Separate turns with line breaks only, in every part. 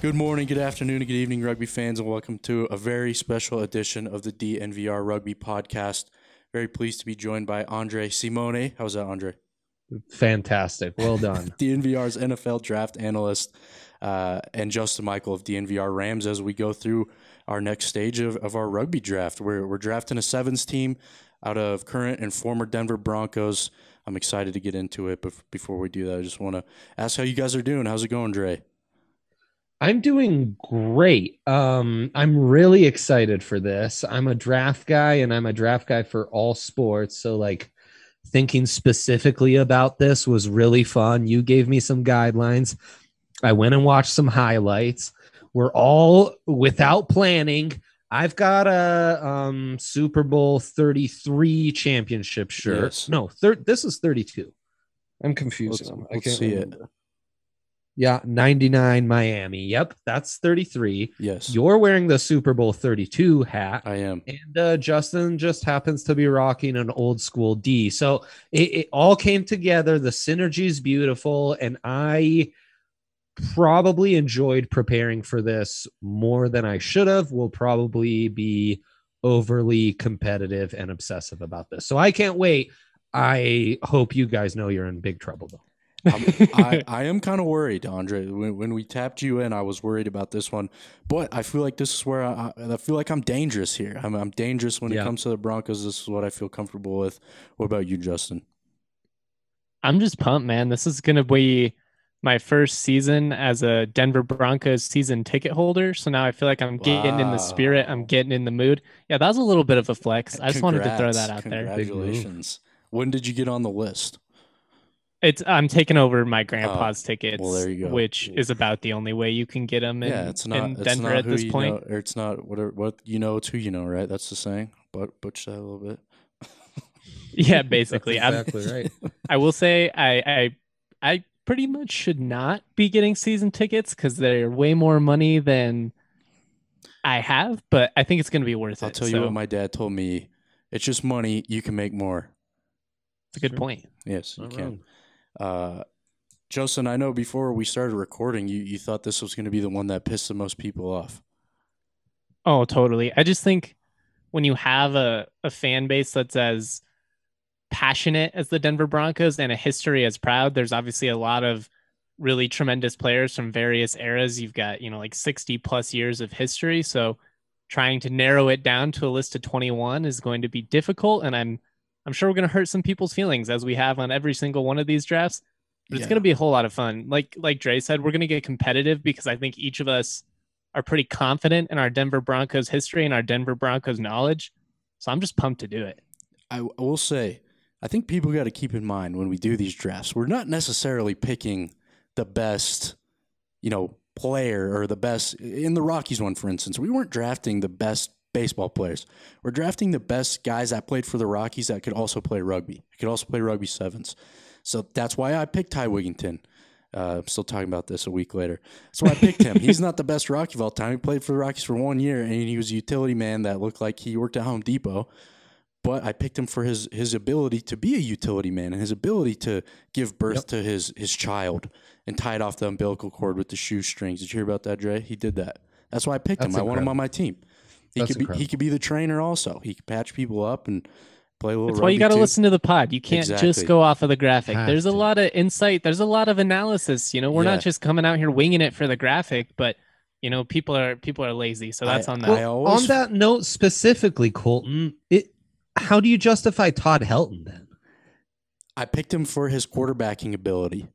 Good morning, good afternoon, and good evening, rugby fans, and welcome to a very special edition of the DNVR Rugby Podcast. Very pleased to be joined by Andre Simone. How's that, Andre?
Fantastic. Well done.
DNVR's NFL draft analyst, uh, and Justin Michael of DNVR Rams as we go through our next stage of, of our rugby draft. We're, we're drafting a sevens team out of current and former Denver Broncos. I'm excited to get into it, but before we do that, I just want to ask how you guys are doing. How's it going, Dre?
I'm doing great. Um, I'm really excited for this. I'm a draft guy and I'm a draft guy for all sports. So, like, thinking specifically about this was really fun. You gave me some guidelines. I went and watched some highlights. We're all without planning. I've got a um, Super Bowl 33 championship shirt.
Yes.
No, thir- this is 32. I'm confusing
Let's-
them. I
let's
can't
see it.
Yeah, 99 Miami. Yep, that's 33.
Yes,
You're wearing the Super Bowl 32 hat.
I am.
And uh, Justin just happens to be rocking an old school D. So it, it all came together. The synergy is beautiful. And I probably enjoyed preparing for this more than I should have. Will probably be overly competitive and obsessive about this. So I can't wait. I hope you guys know you're in big trouble, though.
I, I am kind of worried, Andre. When, when we tapped you in, I was worried about this one, but I feel like this is where I, I feel like I'm dangerous here. I'm, I'm dangerous when
Yeah.
it comes to the Broncos. This is what I feel comfortable with. What about you, Justin?
I'm just pumped, man. This is going to be my first season as a Denver Broncos season ticket holder. So now I feel like I'm getting in the spirit. I'm getting in the mood. Yeah, that was a little bit of a flex. I just wanted to throw that out there.
Congratulations. When did you get on the list?
It's I'm taking over my oh, grandpa's tickets,
Oh, well, there you go.
which is about the only way you can get them in,
yeah, it's not.
in
it's
Denver
not
at
who
this
you
point.
know- or it's not whatever. What you know, it's who you know, right? That's the saying. But butch that a little bit.
Yeah, basically. I'm-
exactly right.
I will say I I I pretty much should not be getting season tickets because they're way more money than I have, but I think it's going to be worth
I'll
it.
tell you what my dad told me. It's just money. You can make more.
it's a good
Sure.
point.
Yes, you
Not
can.
wrong.
Uh, Justin, I know before we started recording, you, you thought this was going to be the one that pissed the most people off.
Oh, totally. I just think when you have a, a fan base that's as passionate as the Denver Broncos and a history as proud, there's obviously a lot of really tremendous players from various eras. You've got, you know, like 60 plus years of history. So trying to narrow it down to a list of 21 is going to be difficult. And I'm I'm sure we're going to hurt some people's feelings as we have on every single one of these drafts. But it's
Yeah.
going to be a whole lot of fun. Like like Dre said, we're going to get competitive because I think each of us are pretty confident in our Denver Broncos history and our Denver Broncos knowledge. So I'm just pumped to do it.
I, I will say, I think people got to keep in mind when we do these drafts, we're not necessarily picking the best, you know, player or the best in the Rockies one, for instance. We weren't drafting the best baseball players. We're drafting the best guys that played for the Rockies that could also play rugby. Could also play rugby sevens. So that's why I picked Ty Wigginton. Uh, I'm still talking about this a week later. That's why I picked him. He's not the best Rocky of all time. He played for the Rockies for one year, and he was a utility man that looked like he worked at Home Depot but I picked him for his his ability to be a utility man and his ability to give birth
Yep.
to his his child and tie it off the umbilical cord with the shoestrings. Did you hear about that, Dre? He did that. That's why I picked him.
That's
I want him on my team. He
That's
could be he could be the trainer also. He could patch people up and play a little.
That's why you got to listen to the pod. You can't
Exactly.
just go off of the graphic.
Have
There's a lot of insight. There's a lot of analysis. You know, we're
Yeah.
not just coming out here winging it for the graphic, but you know, people are people are lazy. So that's
I-
on
I
them.
Well,
always-
on that note specifically, Colton, it how do you justify Todd Helton then?
I picked him for his quarterbacking ability.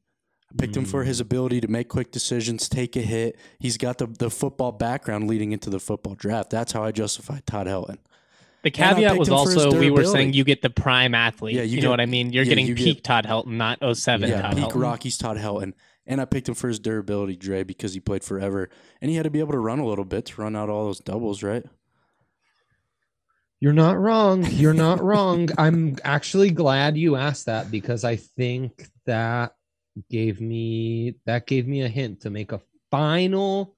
I picked him for his mm. ability to make quick decisions, take a hit. He's got the, the football background leading into the football draft. That's how I justify Todd Helton.
the caveat was
him for his
also we were saying you get the prime athlete.
Yeah, you
you,
get-
know what I mean? You're
yeah,
getting
you get-
peak Todd Helton, not 07
yeah,
Todd
peak
Helton.
Rockies Todd Helton. And I picked him for his durability, Dre, because he played forever. And he had to be able to run a little bit to run out all those doubles, right?
You're not wrong. You're not wrong. I'm actually glad you asked that because I think that gave me that gave me a hint to make a final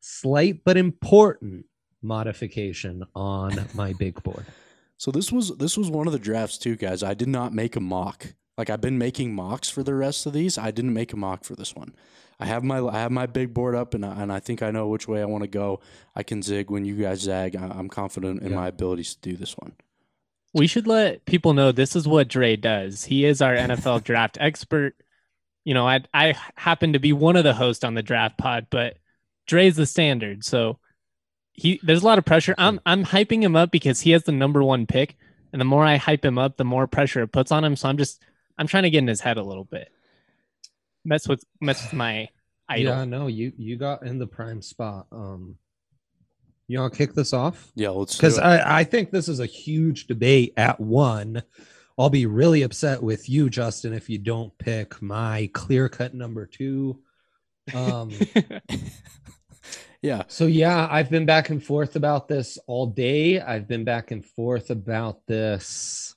slight but important modification on my big board.
So this was this was one of the drafts too, guys. I did not make a mock. Like I've been making mocks for the rest of these. I didn't make a mock for this one. I have my I have my big board up, and I, and I think I know which way I want to go. I can zig when you guys zag. I, I'm confident in
Yeah.
my abilities to do this one.
We should let people know this is what Dre does. He is our NFL draft expert. You know, I I happen to be one of the hosts on the draft pod, but Dre's the standard. So he there's a lot of pressure. I'm I'm hyping him up because he has the number one pick, and the more I hype him up, the more pressure it puts on him. So I'm just I'm trying to get in his head a little bit. Mess with mess with my idol.
Yeah, no, you you got in the prime spot. Um, you want to kick this off?
Yeah, let's
Because. I, I think this is a huge debate at one. I'll be really upset with you, Justin, if you don't pick my clear cut number two. Um,
yeah,
so yeah, I've been back and forth about this all day. I've been back and forth about this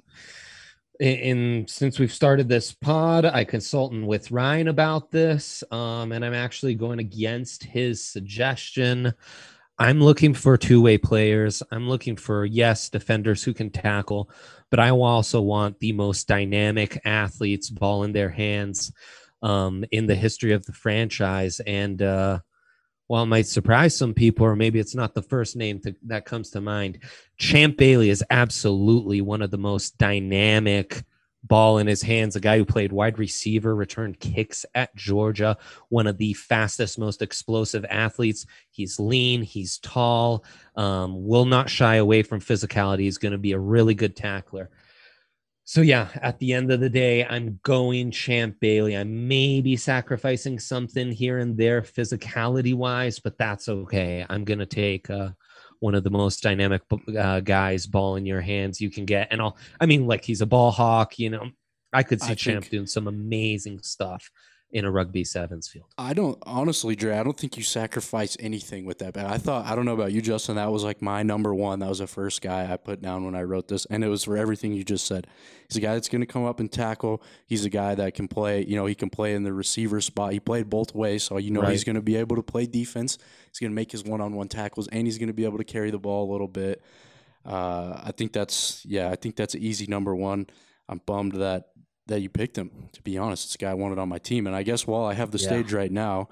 in, in since we've started this pod. I consulted with Ryan about this, um, and I'm actually going against his suggestion. I'm looking for two-way players. I'm looking for yes, defenders who can tackle, but I also want the most dynamic athletes, ball in their hands, um, in the history of the franchise. And uh, while it might surprise some people, or maybe it's not the first name to, that comes to mind, Champ Bailey is absolutely one of the most dynamic ball in his hands. A guy who played wide receiver, returned kicks at Georgia, one of the fastest, most explosive athletes. He's lean, he's tall, um, will not shy away from physicality. He's going to be a really good tackler. So yeah, at the end of the day, I'm going Champ Bailey. I may be sacrificing something here and there, physicality wise, but that's okay. I'm gonna take uh, one of the most dynamic uh, guys, ball in your hands you can get, and I'll. I mean, like he's a ball hawk. You know, I could see
I
Champ
think-
doing some amazing stuff in a rugby sevens field.
I don't honestly, Dre. I don't think you sacrifice anything with that. But I thought I don't know about you, Justin. That was like my number one. That was the first guy I put down when I wrote this, and it was for everything you just said. He's a guy that's going to come up and tackle. He's a guy that can play. You know, he can play in the receiver spot. He played both ways, so you know he's going to be able to play defense. He's going to make his one-on-one tackles, and he's going to be able to carry the ball a little bit. Uh, I think that's yeah. I think that's an easy number one. I'm bummed that that you picked him. To be honest, this guy I wanted on my team, and I guess while I have the
Yeah.
stage right now,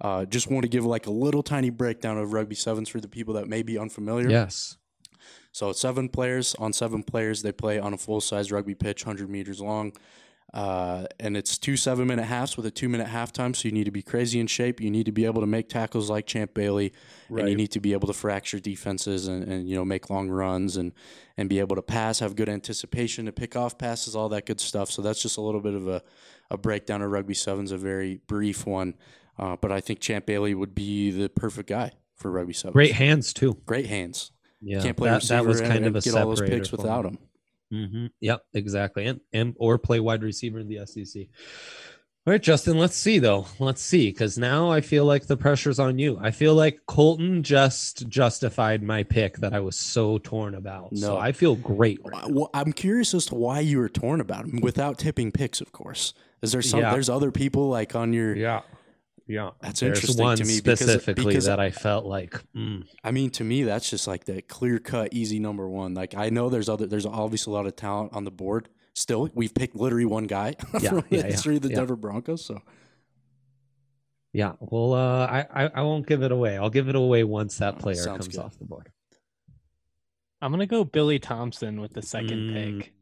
uh, just want to give like a little tiny breakdown of rugby sevens for the people that may be unfamiliar.
Yes.
So it's seven players on seven players. They play on a full size rugby pitch, 100 meters long. Uh, and it's two seven minute halves with a two minute halftime. So you need to be crazy in shape. You need to be able to make tackles like Champ Bailey. And you need to be able to fracture defenses and, and you know make long runs and and be able to pass, have good anticipation to pick off passes, all that good stuff. So that's just a little bit of a, a breakdown of rugby sevens, a very brief one. Uh, but I think Champ Bailey would be the perfect guy for rugby sevens.
Great hands too.
great hands.
Yeah,
Can't play
that,
receiver
that was
and-
kind of a
get all those picks without him.
Mm-hmm. Yep, exactly, and and or play wide receiver in the SEC. All right, Justin. Let's see though. Let's see, because now I feel like the pressure's on you. I feel like Colton just justified my pick that I was so torn about. So
No.
I feel great. Right
I-
now.
well, I'm curious as to why you were torn about him without tipping picks, of course. Is there some?
Yeah.
There's other people like on your.
Yeah, yeah.
That's
There's
interesting
one
to me
specifically
because-
that I felt like. mm,
I mean, to me, that's just like the clear cut, easy number one. Like I know there's other, there's obviously a lot of talent on the board. Still, we've picked literally one guy
Yeah,
from
yeah,
the
yeah,
history of the
yeah.
Denver Broncos. So
yeah. Well, uh, I, I I won't give it away. I'll give it away once that player
Sounds
comes
good.
off the board.
I'm gonna go Billy Thompson with the second
Mm.
pick.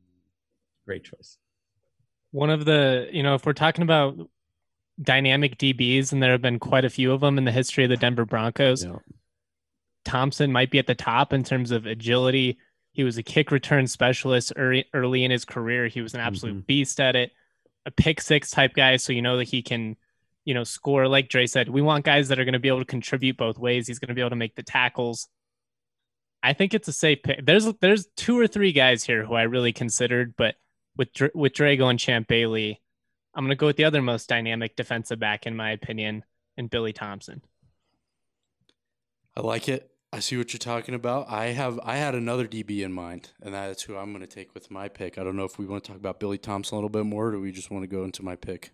Great choice.
One of the, you know, if we're talking about dynamic DBs, and there have been quite a few of them in the history of the Denver Broncos,
Yeah.
Thompson might be at the top in terms of agility. He was a kick return specialist early, early in his career. He was an absolute mm-hmm. beast at it, a pick six type guy. So you know that he can, you know, score. Like Dre said, we want guys that are going to be able to contribute both ways. He's going to be able to make the tackles. I think it's a safe pick. There's there's two or three guys here who I really considered, but with with Drago and Champ Bailey, I'm going to go with the other most dynamic defensive back in my opinion, and Billy Thompson.
I like it. I see what you're talking about. I have I had another DB in mind, and that's who I'm going to take with my pick. I don't know if we want to talk about Billy Thompson a little bit more, or do we just want to go into my pick?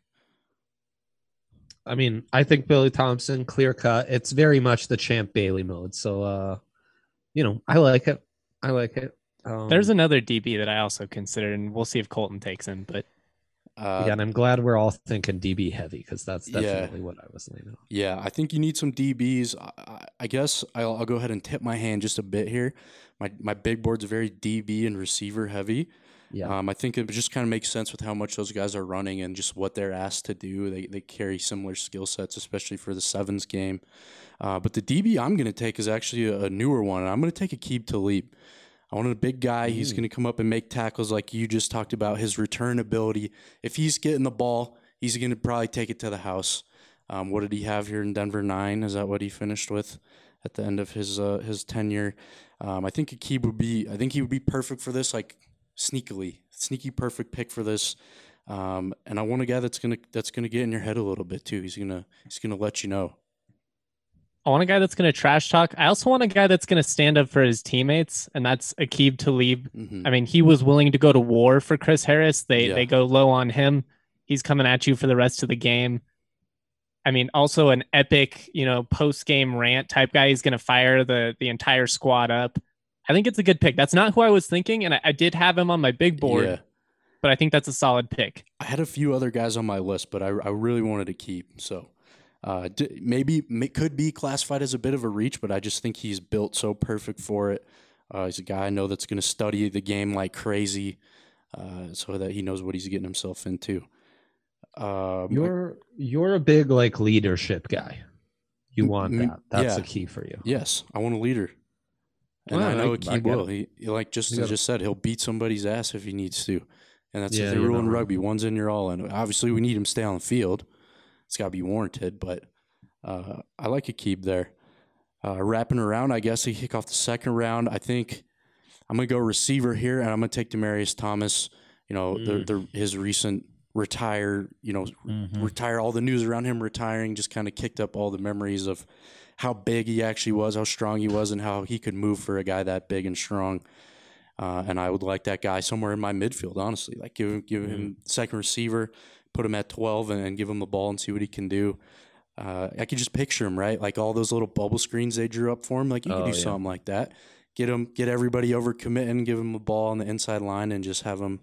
I mean, I think Billy Thompson, clear cut. It's very much the Champ Bailey mode. So, uh, you know, I like it. I like it. Um,
There's another DB that I also considered, and we'll see if Colton takes him. But
Uh,
Again, I'm glad we're all thinking DB heavy because that's
Yeah.
definitely what I was leaning on.
Yeah, I think you need some DBs. I, I- I guess I'll, I'll go ahead and tip my hand just a bit here. My my big board's very DB and receiver heavy.
Yeah.
Um, I think it just kind of makes sense with how much those guys are running and just what they're asked to do. They they carry similar skill sets, especially for the sevens game. Uh, but the DB I'm going to take is actually a, a newer one. and I'm going to take a Aqib Talib. I wanted a big guy. He's
Mm.
going to come up and make tackles like you just talked about. His return ability. If he's getting the ball, he's going to probably take it to the house. Um, what did he have here in Denver? Nine. Is that what he finished with at the end of his uh, his tenure? Um, I think Aqib would be. I think he would be perfect for this. Like sneakily, sneaky perfect pick for this. Um, and I want a guy that's gonna that's gonna get in your head a little bit too. He's gonna he's gonna let you know.
I want a guy that's going to trash talk. I also want a guy that's going to stand up for his teammates, and that's Aqib Talib.
hmm
I mean, he was willing to go to war for Chris Harris. They
Yeah.
they go low on him. He's coming at you for the rest of the game. I mean, also an epic, you know, post game rant type guy. He's going to fire the the entire squad up. I think it's a good pick. That's not who I was thinking, and I, I did have him on my big board,
Yeah,
but I think that's a solid pick.
I had a few other guys on my list, but I, I really wanted to keep. So uh, d- maybe may, could be classified as a bit of a reach, but I just think he's built so perfect for it. Uh, he's a guy I know that's going to study the game like crazy, uh, so that he knows what he's getting himself into. Um,
You're you're a big like leadership guy. You want that. That's
yeah.
the key for you.
Yes, I want a leader. And
Well,
I know
I- Aqib
will.
it.
He, like just
gotta-
just said, he'll beat somebody's ass if he needs to. And that's
Yeah,
the rule in rugby. One's in, you're all in. Obviously, we need him to stay on the field. It's got to be warranted, but uh, I like Aqib there. Uh, wrapping around, I guess, he kick off the second round. I think I'm to go receiver here, and I'm to take Demaryius Thomas. You know, the,
Mm.
the, his recent retire, you know,
Mm-hmm.
retire all the news around him retiring just kind of kicked up all the memories of how big he actually was, how strong he was, and how he could move for a guy that big and strong. Uh, and I would like that guy somewhere in my midfield, honestly. Like give him give him second receiver, put him at twelve, and, and give him the ball and see what he can do. Uh, I could just picture him, right? Like all those little bubble screens they drew up for him. Like you
Oh,
could do
yeah.
something like that. Get him, get everybody over committing, give him the ball on the inside line, and just have him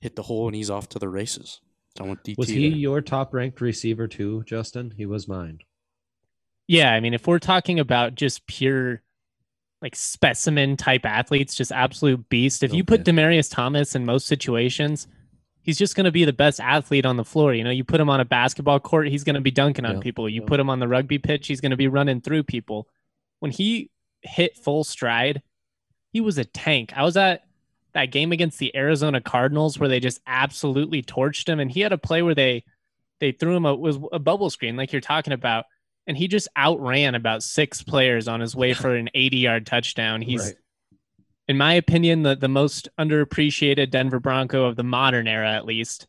hit the hole, and he's off to the races. So I want DT.
Was he
there.
your top ranked receiver too, Justin? He was mine.
Yeah, I mean, if we're talking about just pure like specimen type athletes, just absolute beast. If you put
Okay.
Demaryius Thomas in most situations, he's just going to be the best athlete on the floor. You know, you put him on a basketball court, he's going to be dunking on
Yeah,
people. You
yeah.
put him on the rugby pitch, he's going to be running through people. When he hit full stride, he was a tank. I was at that game against the Arizona Cardinals where they just absolutely torched him, and he had a play where they they threw him a was a bubble screen like you're talking about, and he just outran about six players on his way for an 80 yard touchdown. He's
Right.
In my opinion, the, the most underappreciated Denver Bronco of the modern era, at least.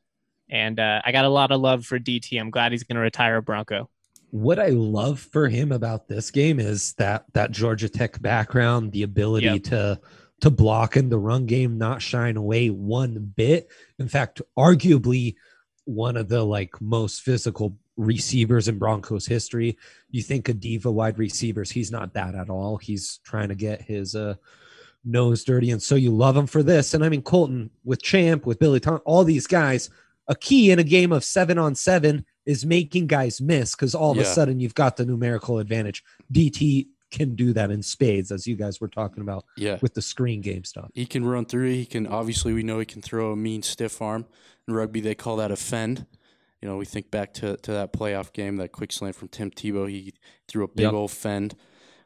And uh, I got a lot of love for DT. I'm glad he's going to retire a Bronco.
What I love for him about this game is that that Georgia Tech background, the ability
Yep.
to to block in the run game, not shine away one bit. In fact, arguably one of the like most physical receivers in Broncos history. You think a diva wide receivers, he's not that at all. He's trying to get his uh nose dirty, and so you love him for this. And I mean Colton with Champ, with Billy Tom, all these guys. A key in a game of seven on seven is making guys miss because all of a sudden you've got the numerical advantage. DT can do that in spades, as you guys were talking about
Yeah.
with the screen game stuff.
He can run through. He can obviously we know he can throw a mean stiff arm. In rugby, they call that a fend. You know, we think back to, to that playoff game, that quick slant from Tim Tebow. He threw a big
Yep.
old fend.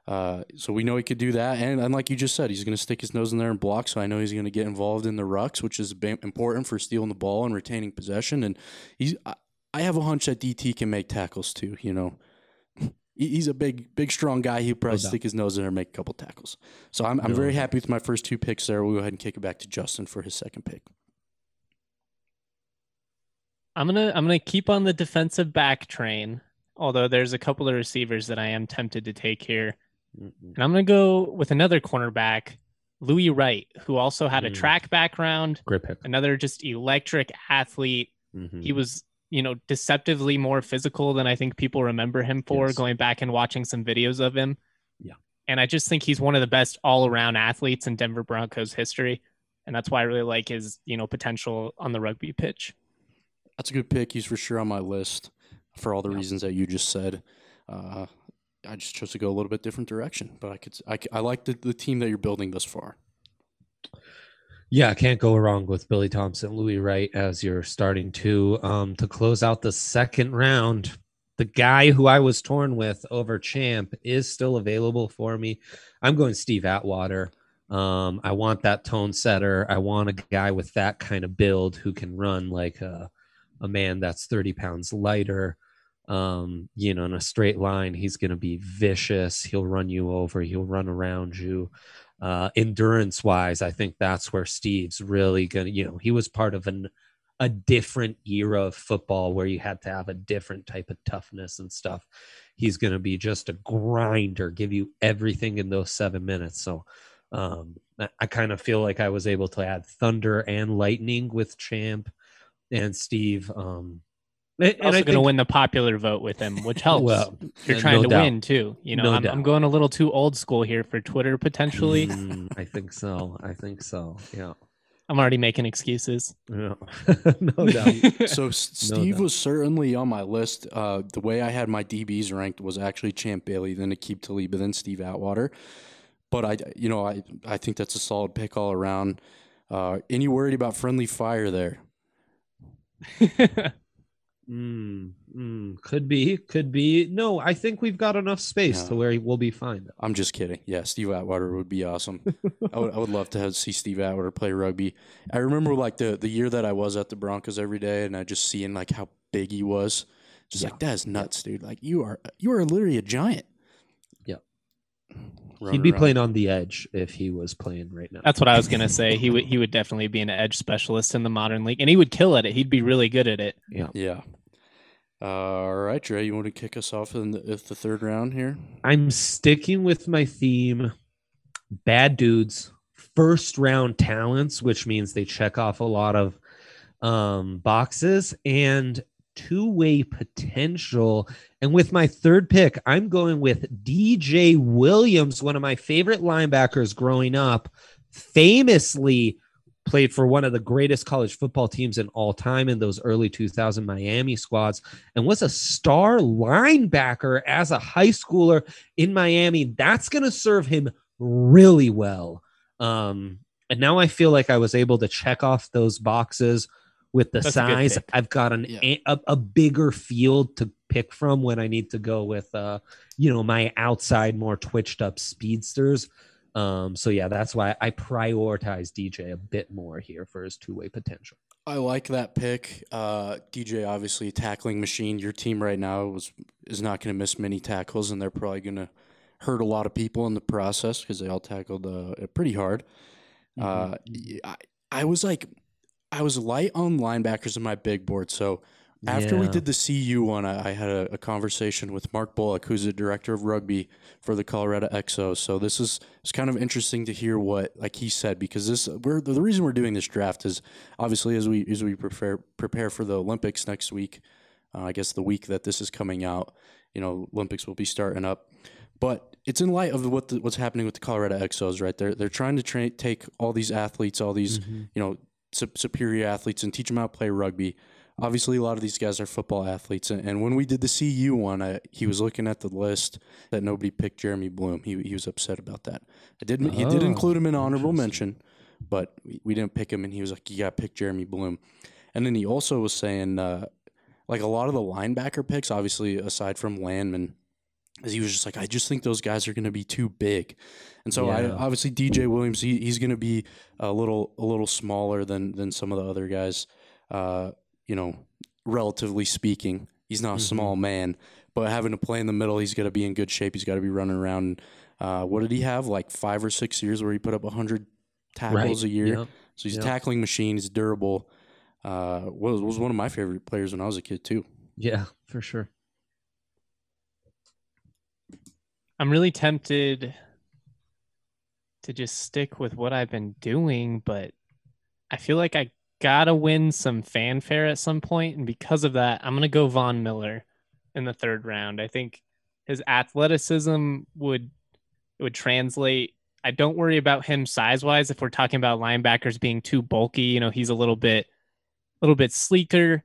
Uh, so we know he could do that, and, and like you just said, he's going to stick his nose in there and block. So I know he's going to get involved in the rucks, which is important for stealing the ball and retaining possession. And he's, I, I have a hunch that DT can make tackles too. You know, he's a big, big, strong guy. He'll probably stick his nose in there and make a couple tackles. So I'm, I'm very happy with my first two picks there. We'll go ahead and kick it back to Justin for his second pick.
I'm gonna I'm gonna keep on the defensive back train. Although there's a couple of receivers that I am tempted to take here, and I'm gonna go with another cornerback, Louis Wright, who also had a
Mm.
track background,
Great pick.
another just electric athlete.
Mhm.
He was, you know, deceptively more physical than I think people remember him for,
Yes.
going back and watching some videos of him.
Yeah.
And I just think he's one of the best all around athletes in Denver Broncos history. And that's why I really like his, you know, potential on the rugby pitch.
That's a good pick. He's for sure on my list for all the
Yeah.
reasons that you just said. Uh, I just chose to go a little bit different direction, but I could I like the, the team that you're building thus far.
Yeah, can't go wrong with Billy Thompson, Louis Wright as your starting two. Um, to close out the second round, the guy who I was torn with over Champ is still available for me. I'm going Steve Atwater. Um, I want that tone setter. I want a guy with that kind of build who can run like a, a man that's 30 pounds lighter. Um, you know, in a straight line, he's going to be vicious. He'll run you over. He'll run around you uh, endurance wise, I think that's where Steve's really gonna. You know, he was part of an a different era of football where you had to have a different type of toughness and stuff. He's gonna be just a grinder, give you everything in those seven minutes. So. Um, I, I kind of feel like I was able to add thunder and lightning with Champ and Steve. Um, and, and
also going to
think-
win the popular vote with him, which helps.
Well,
You're trying
no
to
doubt.
win too. You know,
No
I'm. I'm going a little too old school here for Twitter potentially.
Mm, I think so. I think so. Yeah.
I'm already making excuses.
Yeah. no doubt.
So S- Steve
doubt.
was certainly on my list. Uh, the way I had my DBs ranked was actually Champ Bailey, then Aqib Talib, then Steve Atwater. But I, you know, I I think that's a solid pick all around. Uh, any worried about friendly fire there?
Mm, mm, could be, could be. No, I think we've got enough space to where we'll be fine. Though.
I'm just kidding. Yeah, Steve Atwater would be awesome. I would I would love to have, see Steve Atwater play rugby. I remember like the the year that I was at the Broncos every day, and I just seeing like how big he was. Just
Yeah.
like that is nuts, dude. Like you are you are literally a giant.
Yeah.
Running
He'd be
around.
playing on the edge if he was playing right now.
That's what I was gonna say. He would he would definitely be an edge specialist in the modern league, and he would kill at it. He'd be really good at it.
yeah.
Yeah. All right, Dre, you want to kick us off in the, the third round here?
I'm sticking with my theme bad dudes, first round talents, which means they check off a lot of um, boxes and two way potential. And with my third pick, I'm going with DJ Williams, one of my favorite linebackers growing up, famously played for one of the greatest college football teams in all time in those early 2000 Miami squads and was a star linebacker as a high schooler in Miami. That's going to serve him really well. Um, and now I feel like I was able to check off those boxes with the
That's
size. I've got an
Yeah.
a, a, a bigger field to pick from when I need to go with uh, you know, my outside more twitched up speedsters. Um, so yeah, that's why I prioritize DJ a bit more here for his two way potential.
I like that pick. Uh, DJ, obviously a tackling machine. Your team right now was is not going to miss many tackles, and they're probably going to hurt a lot of people in the process because they all tackled uh, pretty hard. Uh, I, I was like, I was light on linebackers in my big board. So after we did the CU one, I, I had a, a conversation with Mark Bullock, who's the director of rugby for the Colorado XOS. So this is it's kind of interesting to hear what like he said because this we're the reason we're doing this draft is obviously as we as we prepare prepare for the Olympics next week. Uh, I guess the week that this is coming out, you know, Olympics will be starting up. But it's in light of what the, what's happening with the Colorado XOS, right? They're they're trying to tra- take all these athletes, all these
Mhm.
you know sup- superior athletes, and teach them how to play rugby. Obviously, a lot of these guys are football athletes, and, when we did the CU one, I, he was looking at the list that nobody picked Jeremy Bloom. He he was upset about that. I did he did
Oh,
include him in honorable mention, but we, we didn't pick him, and he was like, "You got to pick Jeremy Bloom." And then he also was saying, uh, like a lot of the linebacker picks, obviously aside from Landman, is he was just like, I just think those guys are going to be too big, and so I obviously DJ Williams, he, he's going to be a little a little smaller than than some of the other guys, uh, you know, relatively speaking. He's not a
Mhm.
small man, but having to play in the middle, he's got to be in good shape. He's got to be running around. Uh, what did he have? Like five or six years where he put up hundred tackles a year.
Yep.
So he's
Yep.
a tackling machine. He's durable. Uh, was was one of my favorite players when I was a kid too.
Yeah, for sure.
I'm really tempted to just stick with what I've been doing, but I feel like I gotta win some fanfare at some point, and because of that, I'm gonna go Von Miller in the third round. I think his athleticism would would translate. I don't worry about him size wise if we're talking about linebackers being too bulky. You know, he's a little bit a little bit sleeker.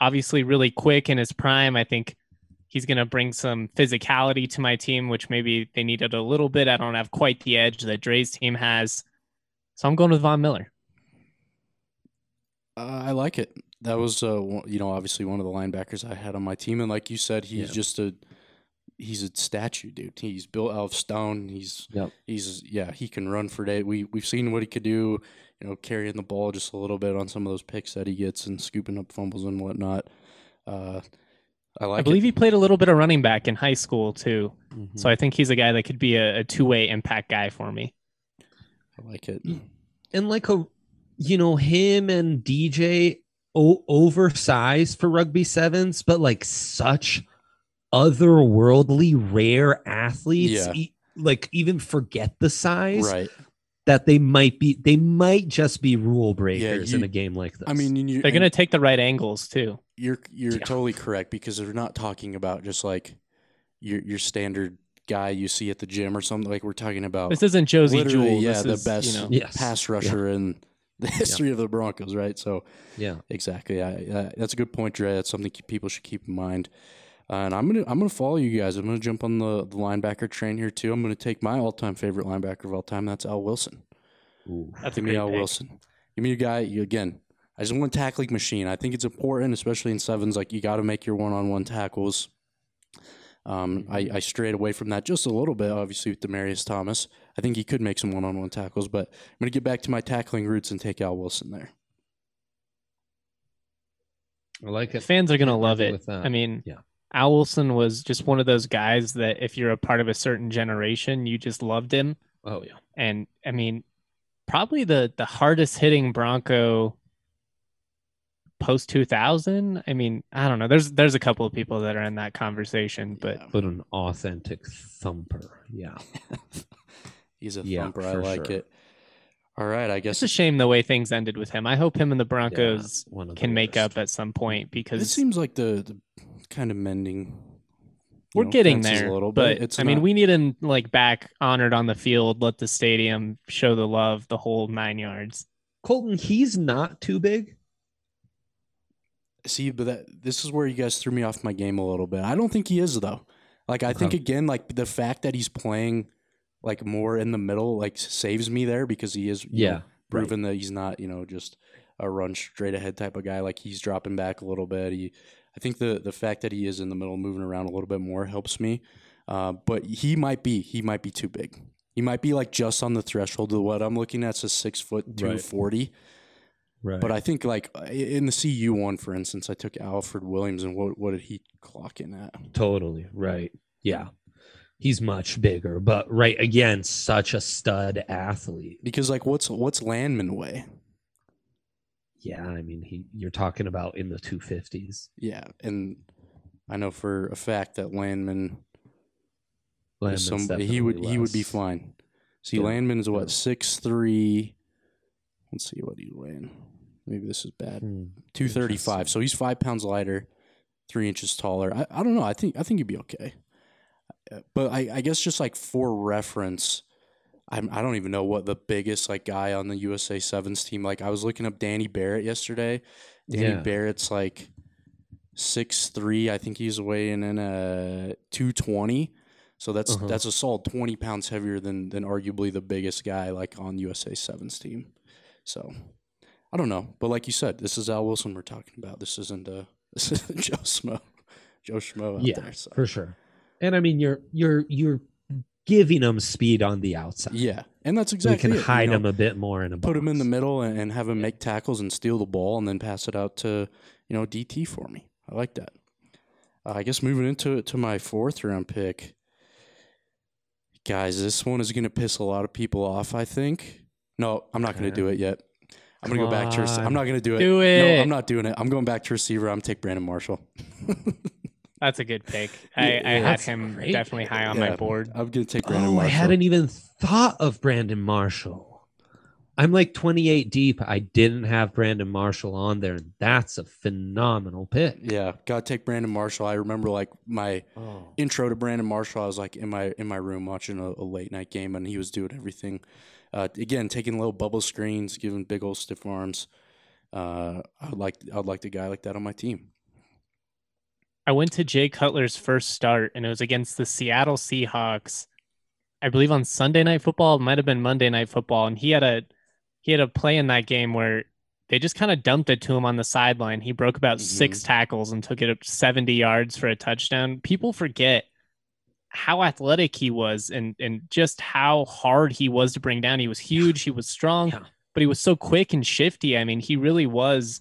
obviously really quick in his prime. I think he's going to bring some physicality to my team, which maybe they needed a little bit. I don't have quite the edge that Dre's team has. So I'm going with Von Miller.
Uh, I like it. That was, uh, you know, obviously one of the linebackers I had on my team, and like you said, he's
Yeah.
just a he's a statue, dude. He's built out of stone. He's
Yep.
he's yeah, he can run for day. We we've seen what he could do, you know, carrying the ball just a little bit on some of those picks that he gets and scooping up fumbles and whatnot. Uh, I like
I believe
it.
he played a little bit of running back in high school too.
Mhm.
So I think he's a guy that could be a, a two way impact guy for me.
I like it.
and like a you know him and DJ o- oversized for rugby sevens, but like such otherworldly rare athletes.
Yeah.
e- like even forget the size
Right.
that they might be. They might just be rule breakers in
you-
a game like this.
I mean, you,
They're going to take the right angles too.
You're you're
Yeah.
totally correct because they're not talking about just like your your standard guy you see at the gym or something. Like we're talking about
This isn't Josie
literally,
Jewell.
yeah,
this
the
is,
best
You know,
Yes.
pass rusher in the history of the Broncos, right? So
yeah,
exactly, I, uh, that's a good point, Dre. That's something people should keep in mind. Uh, and I'm gonna I'm gonna follow you guys. I'm gonna jump on the, the linebacker train here too. I'm gonna take my all time favorite linebacker of all time. That's Al Wilson.
that's a
Give me
great
Al
pick.
Wilson. Give me a guy. You, again, I just want a tackling machine. I think it's important, especially in sevens. Like you got to make your one-on-one tackles. Um, I, I strayed away from that just a little bit, obviously with Demaryius Thomas. I think he could make some one-on-one tackles, but I'm gonna get back to my tackling roots and take Al Wilson there.
I like it.
Fans are going to love it.
with that.
I mean,
Yeah.
Al Wilson was just one of those guys that if you're a part of a certain generation, you just loved him.
Oh yeah,
And I mean, probably the the hardest hitting Bronco post 2000. I mean, I don't know. There's there's a couple of people that are in that conversation, but
Yeah.
but an authentic thumper. Yeah,
he's a
Yeah,
thumper. I like
sure.
it. All right, I guess it's
a shame the way things ended with him. I hope him and the Broncos
one the
can make
worst.
up at some point because
it seems like the, the kind of mending.
we're
know,
getting
fences
there.
a little
but
bit. It's
I mean, we need him like back honored on the field, let the stadium show the love, the whole nine yards.
Colton, he's not too big.
See, but that this is where you guys threw me off my game a little bit. I don't think he is though. Like I think again, like the fact that he's playing like more in the middle, like saves me there because he is you know,
Yeah,
proven that he's not you know just a run straight ahead type of guy. Like he's dropping back a little bit. He, I think the the fact that he is in the middle, moving around a little bit more helps me. Uh, but he might be he might be too big. He might be like just on the threshold of what I'm looking at. So six foot two forty.
Right. right.
But I think like in the CU one, for instance, I took Alfred Williams, and what what did he clock in at?
Totally. Right. Yeah. He's much bigger, but right again, such a stud athlete.
Because like what's what's Landman weigh?
Yeah, I mean, he you're talking about in the 250s.
Yeah, and I know for a fact that Landman is somebody he would
definitely
he would be
less.
fine. See,
Yeah,
Landman's
yeah.
what six three. Let's see what he's weighing. Maybe this is bad.
Hmm,
Two thirty five. So he's five pounds lighter, three inches taller. I, I don't know. I think I think he'd be okay. But I, I guess just like for reference, I'm I don't even know what the biggest like guy on the USA Sevens team. Like I was looking up Danny Barrett yesterday. Danny
Yeah.
Barrett's like six three. I think he's weighing in a two twenty. So that's
Uh-huh.
that's a solid twenty pounds heavier than than arguably the biggest guy like on USA Sevens team. So I don't know, but like you said, this is Al Wilson we're talking about. This isn't uh this isn't Joe Smo, Joe Schmo out
Yeah,
there. So.
for sure. And I mean, you're you're you're giving him speed on the outside.
Yeah, and that's exactly.
we can
it, you
hide
know,
him a bit more in a
Put him in the middle and, and have him make tackles and steal the ball and then pass it out to you know DT for me. I like that. Uh, I guess moving into to my fourth round pick, guys, this one is going to piss a lot of people off. I think. No, I'm not going to do it yet. I'm going to go back to. Rec- I'm not going to do it.
Do
No,
it.
I'm not doing it. I'm going back to receiver. I'm take Brandon Marshall.
That's a good pick. I,
Yeah,
I had him
great.
definitely high on
Yeah.
my board.
I'm going to take Brandon
Oh, I
Marshall.
hadn't even thought of Brandon Marshall. I'm like 28 deep. I didn't have Brandon Marshall on there. and That's a phenomenal pick.
Yeah, got to take Brandon Marshall. I remember like my
Oh.
intro to Brandon Marshall. I was like in my in my room watching a, a late night game, and he was doing everything. Uh, again, taking little bubble screens, giving big old stiff arms. Uh, I would like I would like a guy like that on my team.
I went to Jay Cutler's first start, and it was against the Seattle Seahawks. I believe on Sunday Night Football, it might have been Monday Night Football, and he had a he had a play in that game where they just kind of dumped it to him on the sideline. He broke about
Mhm.
six tackles and took it up 70 yards for a touchdown. People forget how athletic he was and and just how hard he was to bring down. He was huge, he was strong,
Yeah.
but he was so quick and shifty. I mean, he really was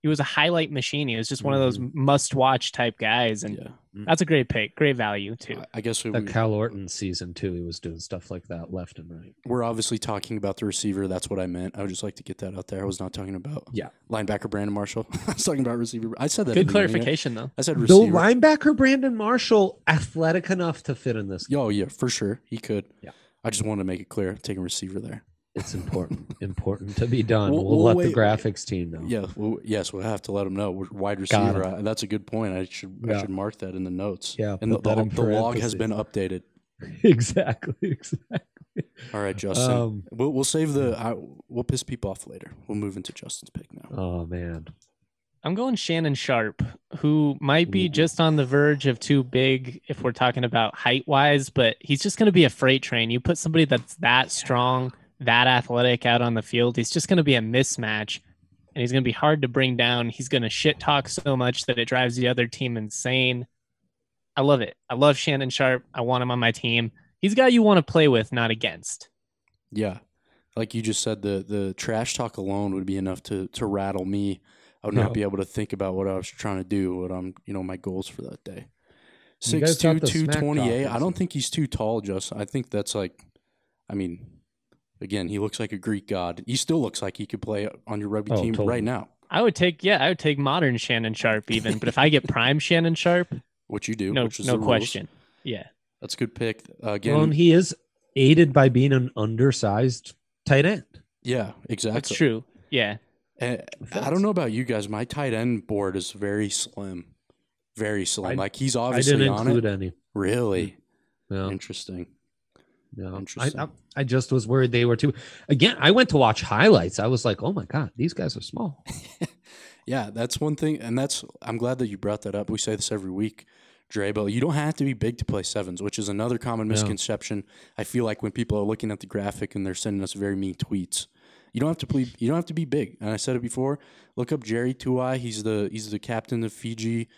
he was a highlight machine. He was just one of those mm-hmm. must watch type guys and
Yeah. Mm.
that's a great pick, great value too.
I- I guess we,
The Kyle Orton season too, he was doing stuff like that left and right.
we're obviously talking about the receiver. That's what I meant. I would just like to get that out there. I was not talking about
Yeah.
linebacker Brandon Marshall. I was talking about receiver. I said that.
Good
in beginning.
clarification though.
I said
The
receiver.
linebacker Brandon Marshall, athletic enough to fit in this.
Oh yeah, for sure he could.
Yeah.
I just wanted to make it clear. Taking receiver there.
It's important, important to be done.
We'll-
We'll,
we'll
let
wait-
the graphics team know.
Yeah. Well, yes, we'll have to let them know. We're wide
Got
receiver.
it.
Uh, that's a good point. I should I
Yeah.
should mark that in the notes.
Yeah,
And the,
put that
the,
in
the log has been updated.
exactly, exactly.
All right, Justin.
Um,
we'll we'll save the. I, we'll piss people off later. We'll move into Justin's pick now.
oh man,
I'm going Shannon Sharpe, who might be
Ooh.
just on the verge of too big if we're talking about height wise, but he's just going to be a freight train. You put somebody that's that strong, that athletic out on the field, he's just going to be a mismatch and he's going to be hard to bring down. He's going to shit talk so much that it drives the other team insane. I love it. I love Shannon Sharpe. I want him on my team. He's a guy you want to play with, not against.
Yeah, like you just said, the the trash talk alone would be enough to to rattle me. I would
No.
not be able to think about what I was trying to do. What I'm, you know, my goals for that day.
You guys
Six two
got the
two
smack
twenty eight.
talk,
I don't
isn't
think he's too tall, Justin. I think that's like, I mean, again, he looks like a Greek god. He still looks like he could play on your rugby
Oh,
team
totally.
right now.
I would take, yeah, I would take modern Shannon Sharpe even, but if I get prime Shannon Sharpe,
What you do?
no,
which is
no
the rules.
question. Yeah.
That's a good pick. Uh, again,
well, he is aided by being an undersized tight end.
yeah, exactly.
That's true. Yeah.
And I don't know about you guys. My tight end board is very slim, very slim.
I-
like he's
I
obviously
didn't
on
include
it.
any.
Really
No,
interesting.
I,
Interesting.
I, I just was worried they were too. Again, I went to watch highlights. I was like, oh my god, these guys are small.
Yeah, that's one thing, and that's I'm glad that you brought that up. We say this every week, Dre, but you don't have to be big to play sevens, which is another common misconception. I feel like when people are looking at the graphic and they're sending us very mean tweets, you don't have to play. You don't have to be big. And I said it before. Look up Jerry Tuwai. He's the he's the captain of Fiji.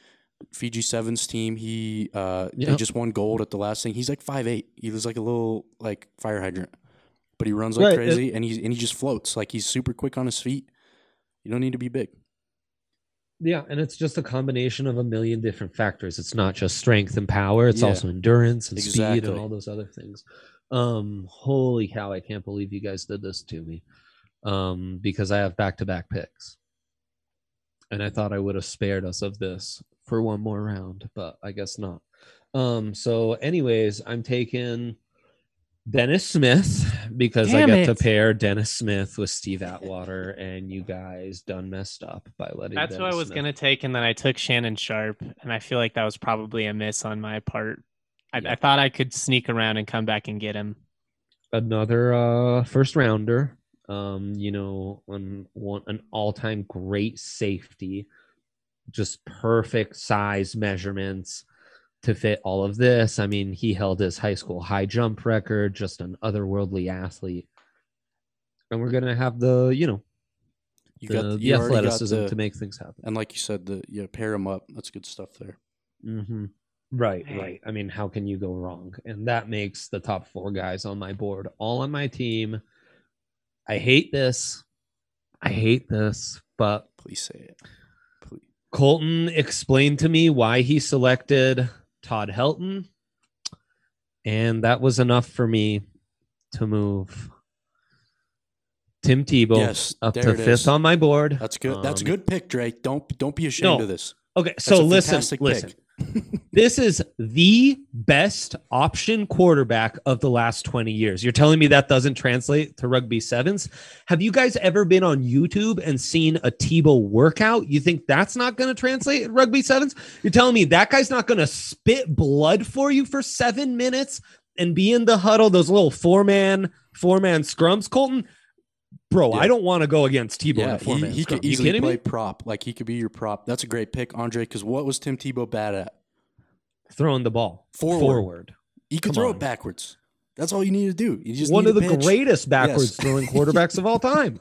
Fiji Sevens team. He uh they just won gold at the last thing. He's like five eight. He was like a little like fire hydrant, but he runs like
Right,
crazy, and he's and he just floats like he's super quick on his feet. You don't need to be big.
Yeah, and it's just a combination of a million different factors. It's not just strength and power; it's
Yeah.
also endurance and speed and all those other things. Um, holy cow! I can't believe you guys did this to me. Um, because I have back-to-back picks, and I thought I would have spared us of this for one more round, but I guess not. Um, so, anyways, I'm taking Dennis Smith because
Damn
I get
it.
to pair Dennis Smith with Steve Atwater, and you guys done messed up by letting.
That's what I was
Smith
going to take. And then I took Shannon Sharpe. And I feel like that was probably a miss on my part. I,
Yeah.
I thought I could sneak around and come back and get him.
another uh first rounder um you know on one an all-time great safety just perfect size measurements to fit all of this i mean he held his high school high jump record just an otherworldly athlete and we're gonna have the you know
You
the,
got
the
you already got
athleticism
the-
to make things happen
And like you said, the yeah, pair them up. That's good stuff there.
Mm-hmm. Right, right. I mean, how can you go wrong? And that makes the top four guys on my board all on my team. I hate this. I hate this, but
Please say it.
Colton explained to me why he selected Todd Helton, and that was enough for me to move Tim Tebow
Yes,
up to fifth
is.
on my board.
That's good. That's a
Um,
good pick, Drake. Don't don't be ashamed
No.
of this.
Okay,
That's
so listen, listen.
pick.
This is the best option quarterback of the last 20 years. You're telling me that doesn't translate to rugby sevens? Have you guys ever been on YouTube and seen a Tebow workout? You think that's not going to translate in rugby sevens? You're telling me that guy's not going to spit blood for you for seven minutes and be in the huddle, those little four man, four man scrums, Colton? Bro,
Yeah.
I don't want to go against Tebow in
Yeah,
a
he, he could easily
kidding
play
me?
prop. Like he could be your prop. That's a great pick, Andre. Because what was Tim Tebow bad at?
Throwing the ball
Forward.
forward.
He could
Come
throw
on.
it backwards. That's all you need to do. You just
One of the
pitch.
greatest backwards
Yes.
throwing quarterbacks of all time.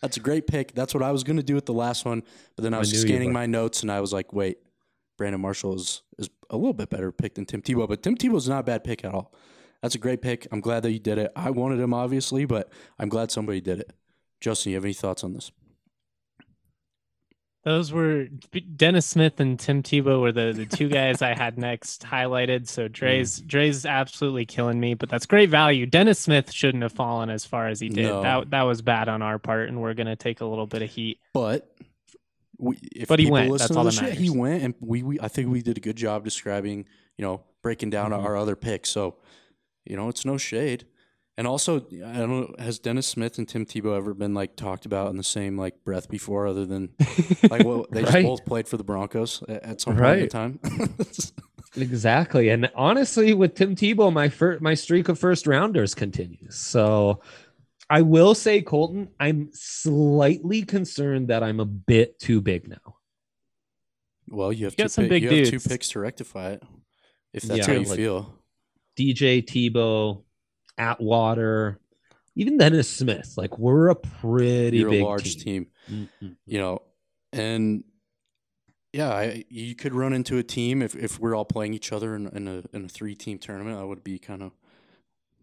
That's a great pick. That's what I was going to do with the last one, but then I
I
was
knew you
scanning my notes and I was like, wait, Brandon Marshall is is a little bit better pick than Tim Tebow, but Tim Tebow's not a bad pick at all. That's a great pick. I'm glad that you did it. I wanted him obviously, but I'm glad somebody did it. Justin, you have any thoughts on this?
Those were Dennis Smith and Tim Tebow were the, the two guys I had next highlighted. So Dre's Dre's absolutely killing me, but that's great value. Dennis Smith shouldn't have fallen as far as he did.
No.
That that was bad on our part, and we're gonna take a little bit of heat.
But we, if
But he
people
went. That's all
the
that
shit, he went, and we, we I think we did a good job describing, you know, breaking down
Mhm.
our other picks. So, you know, it's no shade. And also, I don't know, has Dennis Smith and Tim Tebow ever been like talked about in the same like breath before, other than like well, they just
Right.
both played for the Broncos at, at some point in time.
Exactly. And honestly, with Tim Tebow, my fir- my streak of first rounders continues. So I will say, Colton, I'm slightly concerned that I'm a bit too big now.
well, you have
You got
two
some
pick-
big
you have two picks to rectify it, if that's
Yeah,
how you
like-
feel.
DJ Tebow, Atwater, even Dennis Smith. Like we're a pretty
You're
big
a large team.
Mhm.
you know, and yeah, I, you could run into a team if, if we're all playing each other in, in a in a three team tournament. That would be kind of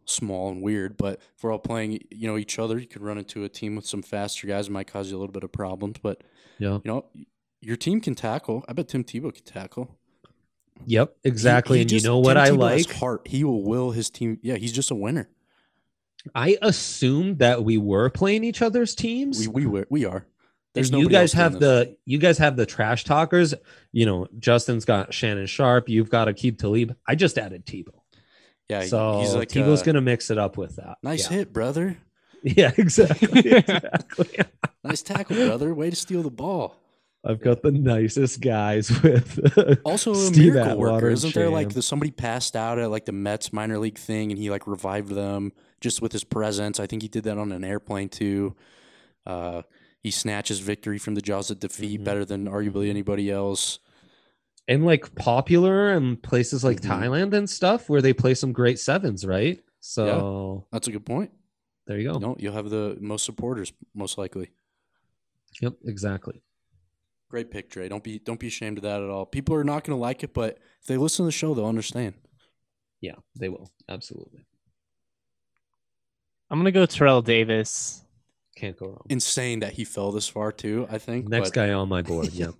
small and weird. But if we're all playing, you know, each other, you could run into a team with some faster guys. It might cause you a little bit of problems, but
Yeah.
you know, your team can tackle. I bet Tim Tebow can tackle.
Yep. Exactly.
he
and you know what I like?
Heart. He will will his team. Yeah, he's just a winner.
I assumed that we were playing each other's teams.
We we were- we are. There's
you guys have the you guys have the trash talkers. You know, Justin's got Shannon Sharpe. You've got Aqib Talib. I just added Tebow.
yeah.
so
he's like
Tebow's
uh,
gonna mix it up with that.
nice
yeah.
hit, brother.
Yeah, exactly. exactly.
Nice tackle, brother. Way to steal the ball.
I've got the nicest guys with
Also a
Steve
miracle
Atwater
worker, isn't there? Like the somebody passed out at like the Mets minor league thing, and he like revived them just with his presence. I think he did that on an airplane too. Uh, he snatches victory from the jaws of defeat
Mhm.
better than arguably anybody else.
and like popular in places like
Mhm.
Thailand and stuff where they play some great sevens, right? So
That's a good point.
there you go.
Know, you'll have the most supporters most likely.
Yep, exactly.
Great pick, Dre. Don't be don't be ashamed of that at all. People are not going to like it, but if they listen to the show, they'll understand.
Yeah, they will absolutely.
I'm gonna go Terrell Davis.
Can't go wrong.
Insane that he fell this far too. I think
Next
but-
guy on my board. Yeah.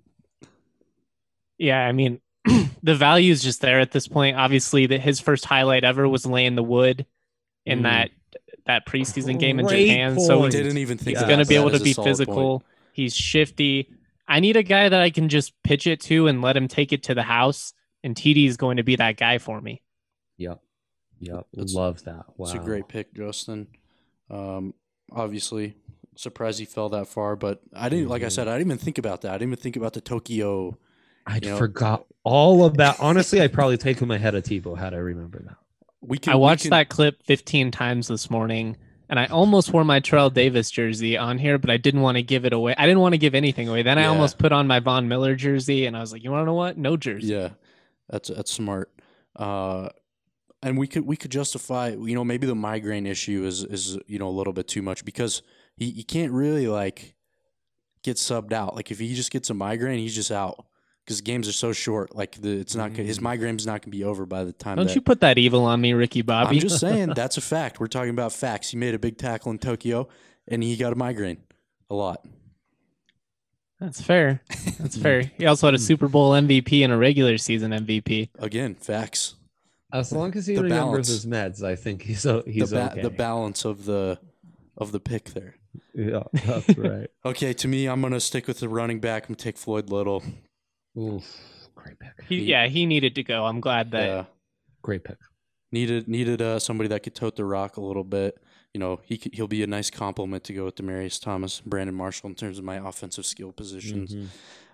Yeah, I mean, the value is just there at this point. Obviously, that his first highlight ever was laying the wood in
Mm.
that that preseason game in
Great
Japan. So
point.
didn't even think
he's
of
going to be able to be
solid point.
physical. He's shifty. I need a guy that I can just pitch it to and let him take it to the house. And TD is going to be that guy for me.
Yep. Yep.
That's-
Love that. Wow.
It's a great pick, Justin. Um, obviously, surprised he fell that far, but I didn't. Like I
Mhm.
said, I didn't even think about that. I didn't even think about the Tokyo.
I
you know-
forgot all of that. Honestly, I'd probably take him ahead of Tebow had I remember that.
We can.
I
we
watched
can-
that clip 15 times this morning, and I almost wore my Terrell Davis jersey on here, but I didn't want to give it away. I didn't want to give anything away. Then I almost put on my Von Miller jersey, and I was like, you want to know what? No jersey.
Yeah, that's that's smart. Uh, and we could we could justify. You know, maybe the migraine issue is is you know a little bit too much because he he can't really like get subbed out. Like if he just gets a migraine, he's just out because games are so short. Like the it's not gonna his
Mm.
migraine's not gonna be over by the time.
Don't
that,
you put that evil on me, Ricky Bobby.
I'm just saying that's a fact. We're talking about facts. He made a big tackle in Tokyo, and he got a migraine a lot.
That's fair. That's fair. He also had a Super Bowl MVP and a regular season MVP.
Again, facts.
As long as he
The
remembers
balance.
his meds, I think he's o- he's
the ba-
okay.
the balance of the of the pick there.
yeah, that's right.
Okay, to me, I'm gonna stick with the running back. I'm gonna take Floyd Little.
Oof, great pick.
He,
He-
yeah, he needed to go. I'm glad that
Yeah,
Great pick.
needed needed uh, somebody that could tote the rock a little bit. You know, he could, he'll be a nice compliment to go with Demaryius Thomas, Brandon Marshall in terms of my offensive skill positions.
Mhm.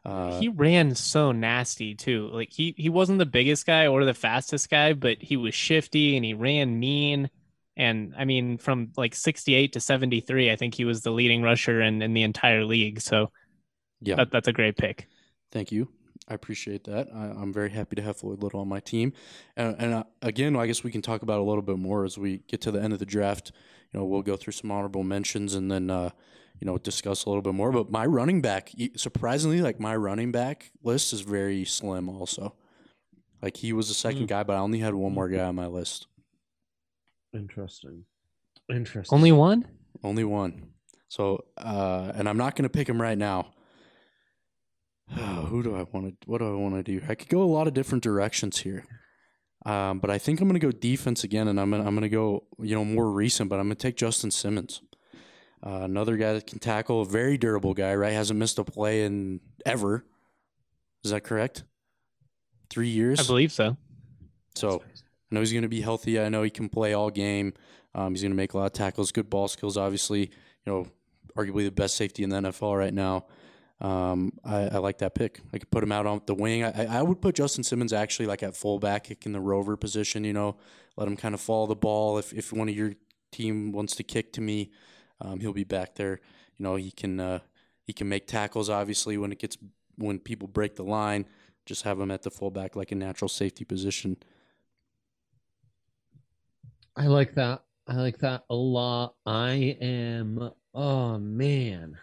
Uh,
he ran so nasty too. Like he he wasn't the biggest guy or the fastest guy, but he was shifty and he ran mean. And I mean, from like 68 to 73, I think he was the leading rusher in, in the entire league. So
Yeah.
that, that's a great pick.
Thank you. I appreciate that. I, I'm very happy to have Floyd Little on my team. And, and uh, again, I guess we can talk about a little bit more as we get to the end of the draft. You know, we'll go through some honorable mentions and then, uh, you know, discuss a little bit more. But my running back, surprisingly, like my running back list is very slim also. Like he was the second
Mm.
guy, but I only had one more guy on my list.
Interesting. Interesting.
Only one?
Only one. So, uh, and I'm not going to pick him right now. who do I want to? What do I want to do? I could go a lot of different directions here, um, but I think I'm going to go defense again, and I'm gonna, I'm going to go you know more recent, but I'm going to take Justin Simmons, uh, another guy that can tackle, a very durable guy, right? Hasn't missed a play in ever. Is that correct? Three years.
I believe so.
So I know he's going to be healthy. I know he can play all game. Um, he's going to make a lot of tackles, good ball skills. Obviously, you know, arguably the best safety in the NFL right now. Um, I, I like that pick. I could put him out on the wing. I, I would put Justin Simmons actually like at fullback, kick in the rover position. You know, let him kind of follow the ball. If if one of your team wants to kick to me, um, he'll be back there. You know, he can uh, he can make tackles. Obviously, when it gets when people break the line, just have him at the fullback like a natural safety position.
I like that. I like that a lot. I am. Oh man.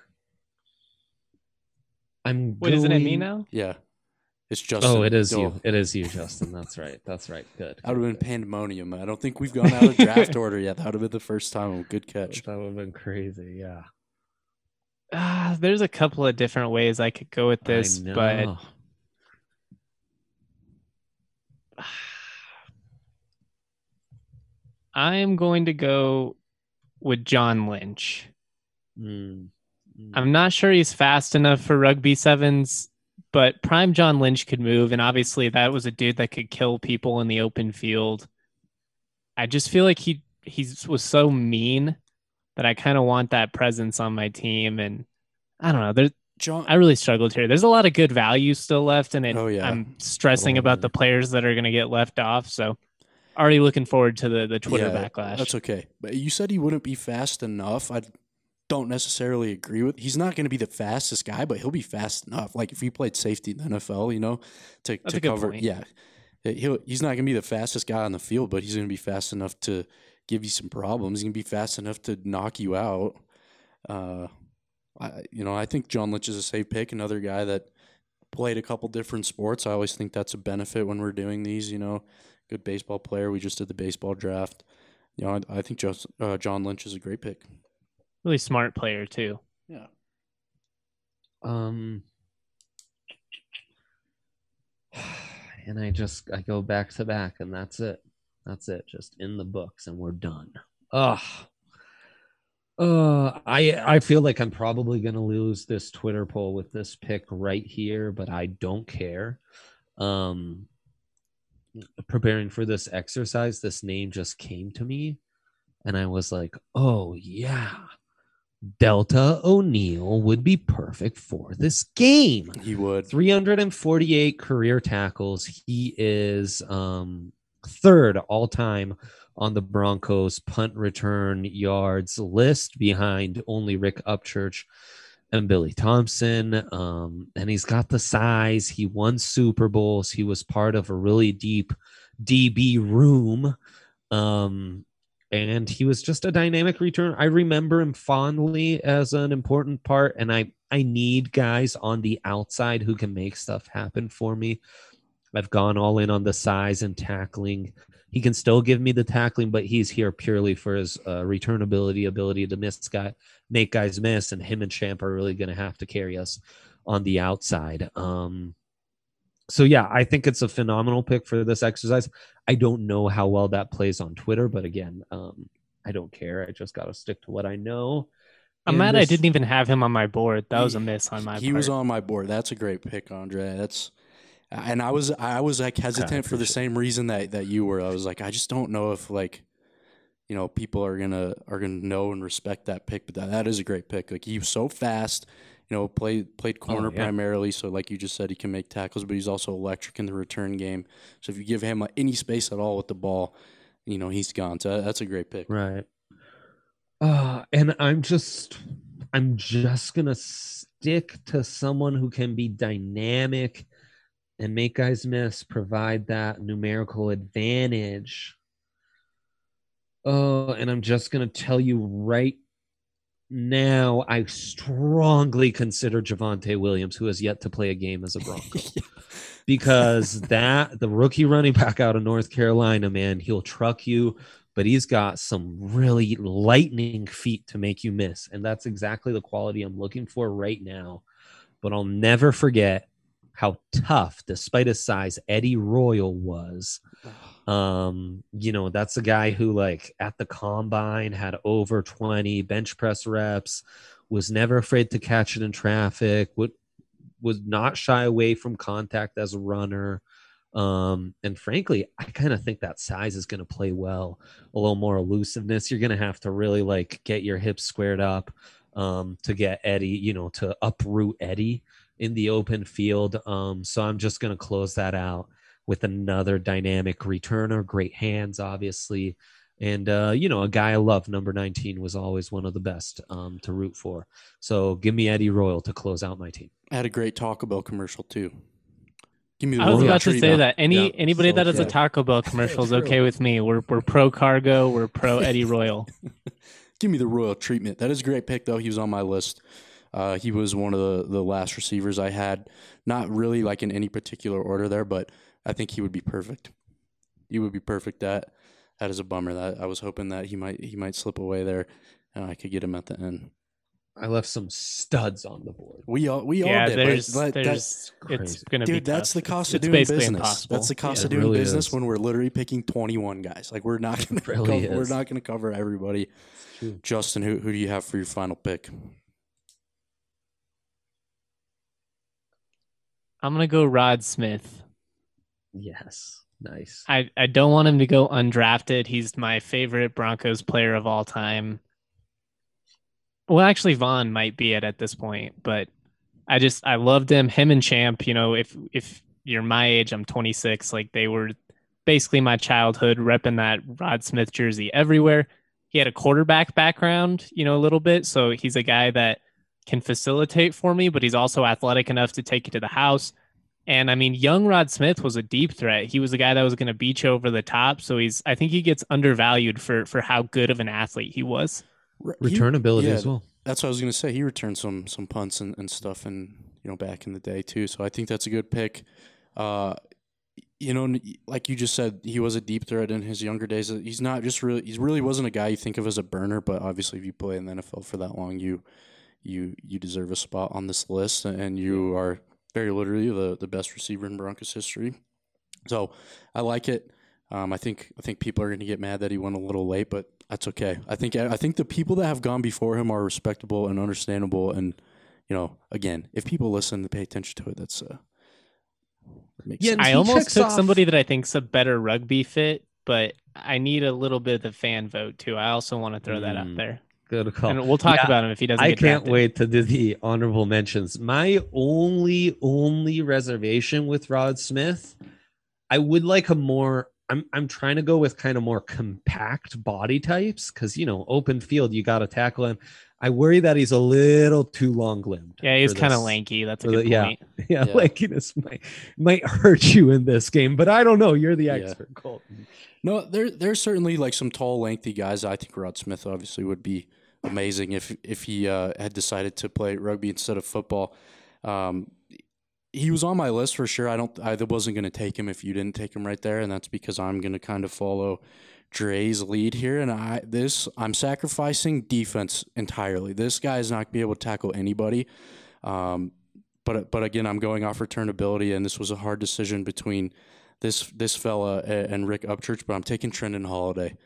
I'm.
Wait, isn't it me now?
Yeah. It's Justin.
Oh, it is
No,
you. It is you, Justin. That's right. That's right. Good.
That would have been pandemonium. I don't think we've gone out of draft order yet. That would have been the first time. Good catch.
That would have been crazy. Yeah.
Ah, there's a couple of different ways I could go with this,
I
but. I am going to go with John Lynch.
Mm.
I'm not sure he's fast enough for rugby sevens, but prime John Lynch could move, and obviously that was a dude that could kill people in the open field. I just feel like he he was so mean that I kind of want that presence on my team, and I don't know. There's
John.
I really struggled here. There's a lot of good value still left, and it,
Oh, yeah.
I'm stressing about
Totally.
the players that are going to get left off. So, already looking forward to the the Twitter
yeah,
backlash.
That's okay. But you said he wouldn't be fast enough. I don't necessarily agree with. He's not going to be the fastest guy, but he'll be fast enough. Like if he played safety in the NFL, you know, to,
That's
to cover.
point.
Yeah, he'll, he's not going to be the fastest guy on the field, but he's going to be fast enough to give you some problems. He's going to be fast enough to knock you out. Uh, I, you know, I think John Lynch is a safe pick. Another guy that played a couple different sports. I always think that's a benefit when we're doing these. You know, good baseball player. We just did the baseball draft. You know, I, I think just, uh, John Lynch is a great pick.
Really smart player too.
Yeah.
Um, and I just I go back to back, and that's it. That's it. Just in the books, and we're done. Ugh. Uh, I I feel like I'm probably gonna lose this Twitter poll with this pick right here, but I don't care. Um, preparing for this exercise, this name just came to me, and I was like, "Oh yeah, Deltha O'Neal would be perfect for this game.
He would.
348 career tackles. He is um, third all time on the Broncos punt return yards list behind only Rick Upchurch and Billy Thompson. Um, and he's got the size. He won Super Bowls. He was part of a really deep DB room. Um, and he was just a dynamic return. I remember him fondly as an important part, and I I need guys on the outside who can make stuff happen for me. I've gone all in on the size and tackling. He can still give me the tackling, but he's here purely for his uh, return ability, ability to miss guy, make guys miss, and him and Champ are really going to have to carry us on the outside. Um, so yeah, I think it's a phenomenal pick for this exercise. I don't know how well that plays on Twitter, but again, um, I don't care. I just got to stick to what I know.
I'm
And
mad I didn't even have him on my board. That was a miss on my
He
part.
was on my board. That's a great pick, Andre. That's and I was I was like hesitant for the same reason that that you were. I was like I just don't know if like you know people are gonna are gonna know and respect that pick. But that, that is a great pick. Like he was so fast. You know, played played corner
Oh, yeah.
primarily. So like you just said, he can make tackles, but he's also electric in the return game. So if you give him any space at all with the ball, you know he's gone. So that's a great pick.
Right. Uh, and I'm just I'm just gonna stick to someone who can be dynamic and make guys miss, provide that numerical advantage. Oh, and I'm just gonna tell you right now, I strongly consider Javonte Williams, who has yet to play a game as a Bronco. because that the rookie running back out of North Carolina, man, he'll truck you, but he's got some really lightning feet to make you miss. And that's exactly the quality I'm looking for right now. But I'll never forget how tough, despite his size, Eddie Royal was. Um, you know, that's a guy who, like, at the combine had over 20 bench press reps, was never afraid to catch it in traffic, would was not shy away from contact as a runner. Um, and frankly, I kind of think that size is going to play well. A little more elusiveness. You're going to have to really like get your hips squared up um, to get Eddie, you know, to uproot Eddie in the open field. Um, so I'm just going to close that out with another dynamic returner. Great hands, obviously. And, uh, you know, a guy I love, number 19, was always one of the best um, to root for. So give me Eddie Royal to close out my team.
I had a great Taco Bell commercial too. Give me the
I was about to say
now.
that any
Yeah,
anybody
so
that has a. Taco Bell commercial is okay with me. We're we're pro cargo. We're pro Eddie Royal.
Give me the royal treatment. That is a great pick, though. He was on my list. Uh, he was one of the, the last receivers I had. Not really like in any particular order there, but I think he would be perfect. He would be perfect. That that is a bummer. That I was hoping that he might he might slip away there, and I could get him at the end.
I left some studs on the board.
We all we
yeah,
all did. but
there's
that- that-
there's it's gonna be
dude, that's
tough.
the cost
It's-
of
it's
doing business.
impossible.
That's the cost
Yeah,
of doing
really
business
is.
when we're literally picking twenty one guys. Like we're not gonna
really
cover, we're not gonna cover everybody. Justin, who who do you have for your final pick?
I'm gonna go Rod Smith.
Yes. Nice.
I, I don't want him to go undrafted. He's my favorite Broncos player of all time. Well, actually, Von might be it at this point, but I just I loved him. Him and Champ. You know, if if you're my age, I'm 26. Like they were basically my childhood, repping that Rod Smith jersey everywhere. He had a quarterback background, you know, a little bit, so he's a guy that can facilitate for me, but he's also athletic enough to take it to the house. And I mean, young Rod Smith was a deep threat. He was a guy that was going to beach over the top. So he's, I think he gets undervalued for for how good of an athlete he was.
Re- he-
Returnability
yeah,
as well.
That's what I was gonna say. He returned some some punts and, and stuff, and you know back in the day too. So I think that's a good pick. Uh, you know, like you just said, he was a deep threat in his younger days. He's not just really. He really wasn't a guy you think of as a burner, but obviously, if you play in the NFL for that long, you you you deserve a spot on this list, and you are very literally the the best receiver in Broncos history. So I like it. Um, I think I think people are going to get mad that he went a little late, but that's okay. I think I think the people that have gone before him are respectable and understandable, and you know, again, if people listen and pay attention to it, that's uh, makes
Yeah,
sense.
I almost took
off-
somebody that I think's a better rugby fit, but I need a little bit of the fan vote too. I also want to throw that out
Mm.
there,
Good call.
and we'll talk
Yeah,
about him if he doesn't.
I
get
can't wait to do the honorable mentions. My only only reservation with Rod Smith, I would like a more. I'm I'm trying to go with kind of more compact body types because you know open field you got to tackle him. I worry that he's a little too long limbed.
Yeah, he's kind of lanky. That's a
for the-
good
yeah. Yeah,
Yeah.
lankiness might might hurt you in this game, but I don't know. You're the
Yeah.
expert, Colton.
No, there there's certainly like some tall, lengthy guys. I think Rod Smith obviously would be amazing if if he uh, had decided to play rugby instead of football. Um, he was on my list for sure. I don't. I wasn't going to take him if you didn't take him right there, and that's because I'm going to kind of follow Dre's lead here. And I this I'm sacrificing defense entirely. This guy is not going to be able to tackle anybody. Um, but but again, I'm going off returnability, and this was a hard decision between this this fella a- and Rick Upchurch. But I'm taking Trindon Holliday.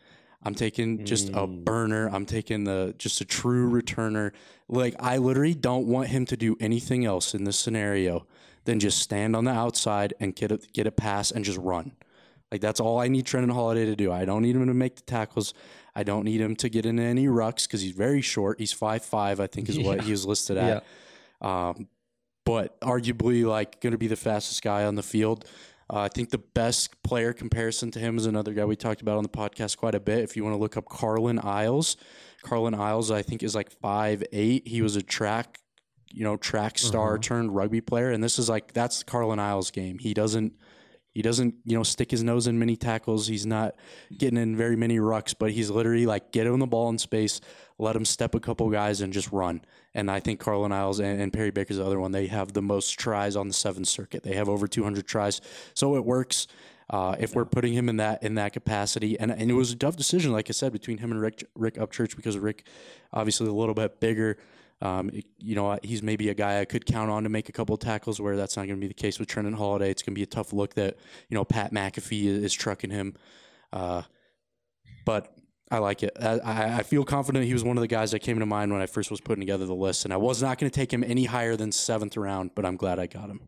I'm taking just a
Mm.
burner. I'm taking the just a true returner. Like I literally don't want him to do anything else in this scenario than just stand on the outside and get a, get a pass and just run. Like that's all I need Trindon Holliday to do. I don't need him to make the tackles. I don't need him to get into any rucks because he's very short. He's five five, I think, is what
Yeah.
he was listed at. Um, but arguably, like, going to be the fastest guy on the field. Uh, I think the best player comparison to him is another guy we talked about on the podcast quite a bit. If you want to look up Carlin Isles, Carlin Isles, I think, is like five eight. He was a track, you know, track star
Uh-huh.
turned rugby player, and this is like that's Carlin Isles' game. He doesn't. He doesn't, you know, stick his nose in many tackles. He's not getting in very many rucks, but he's literally like get him the ball in space, let him step a couple guys and just run. And I think Carlin Isles and, and Perry Baker's the other one. They have the most tries on the seventh circuit. They have over 200 tries, so it works. Uh, if we're putting him in that in that capacity, and and it was a tough decision, like I said, between him and Rick Rick Upchurch because Rick, obviously a little bit bigger. Um, it- you know, he's maybe a guy I could count on to make a couple tackles. Where that's not going to be the case with Trindon Holliday. It's going to be a tough look that you know Pat McAfee is, is trucking him. Uh, but I like it. I, I I feel confident he was one of the guys that came to mind when I first was putting together the list, and I was not going to take him any higher than seventh round, but I'm glad I got him.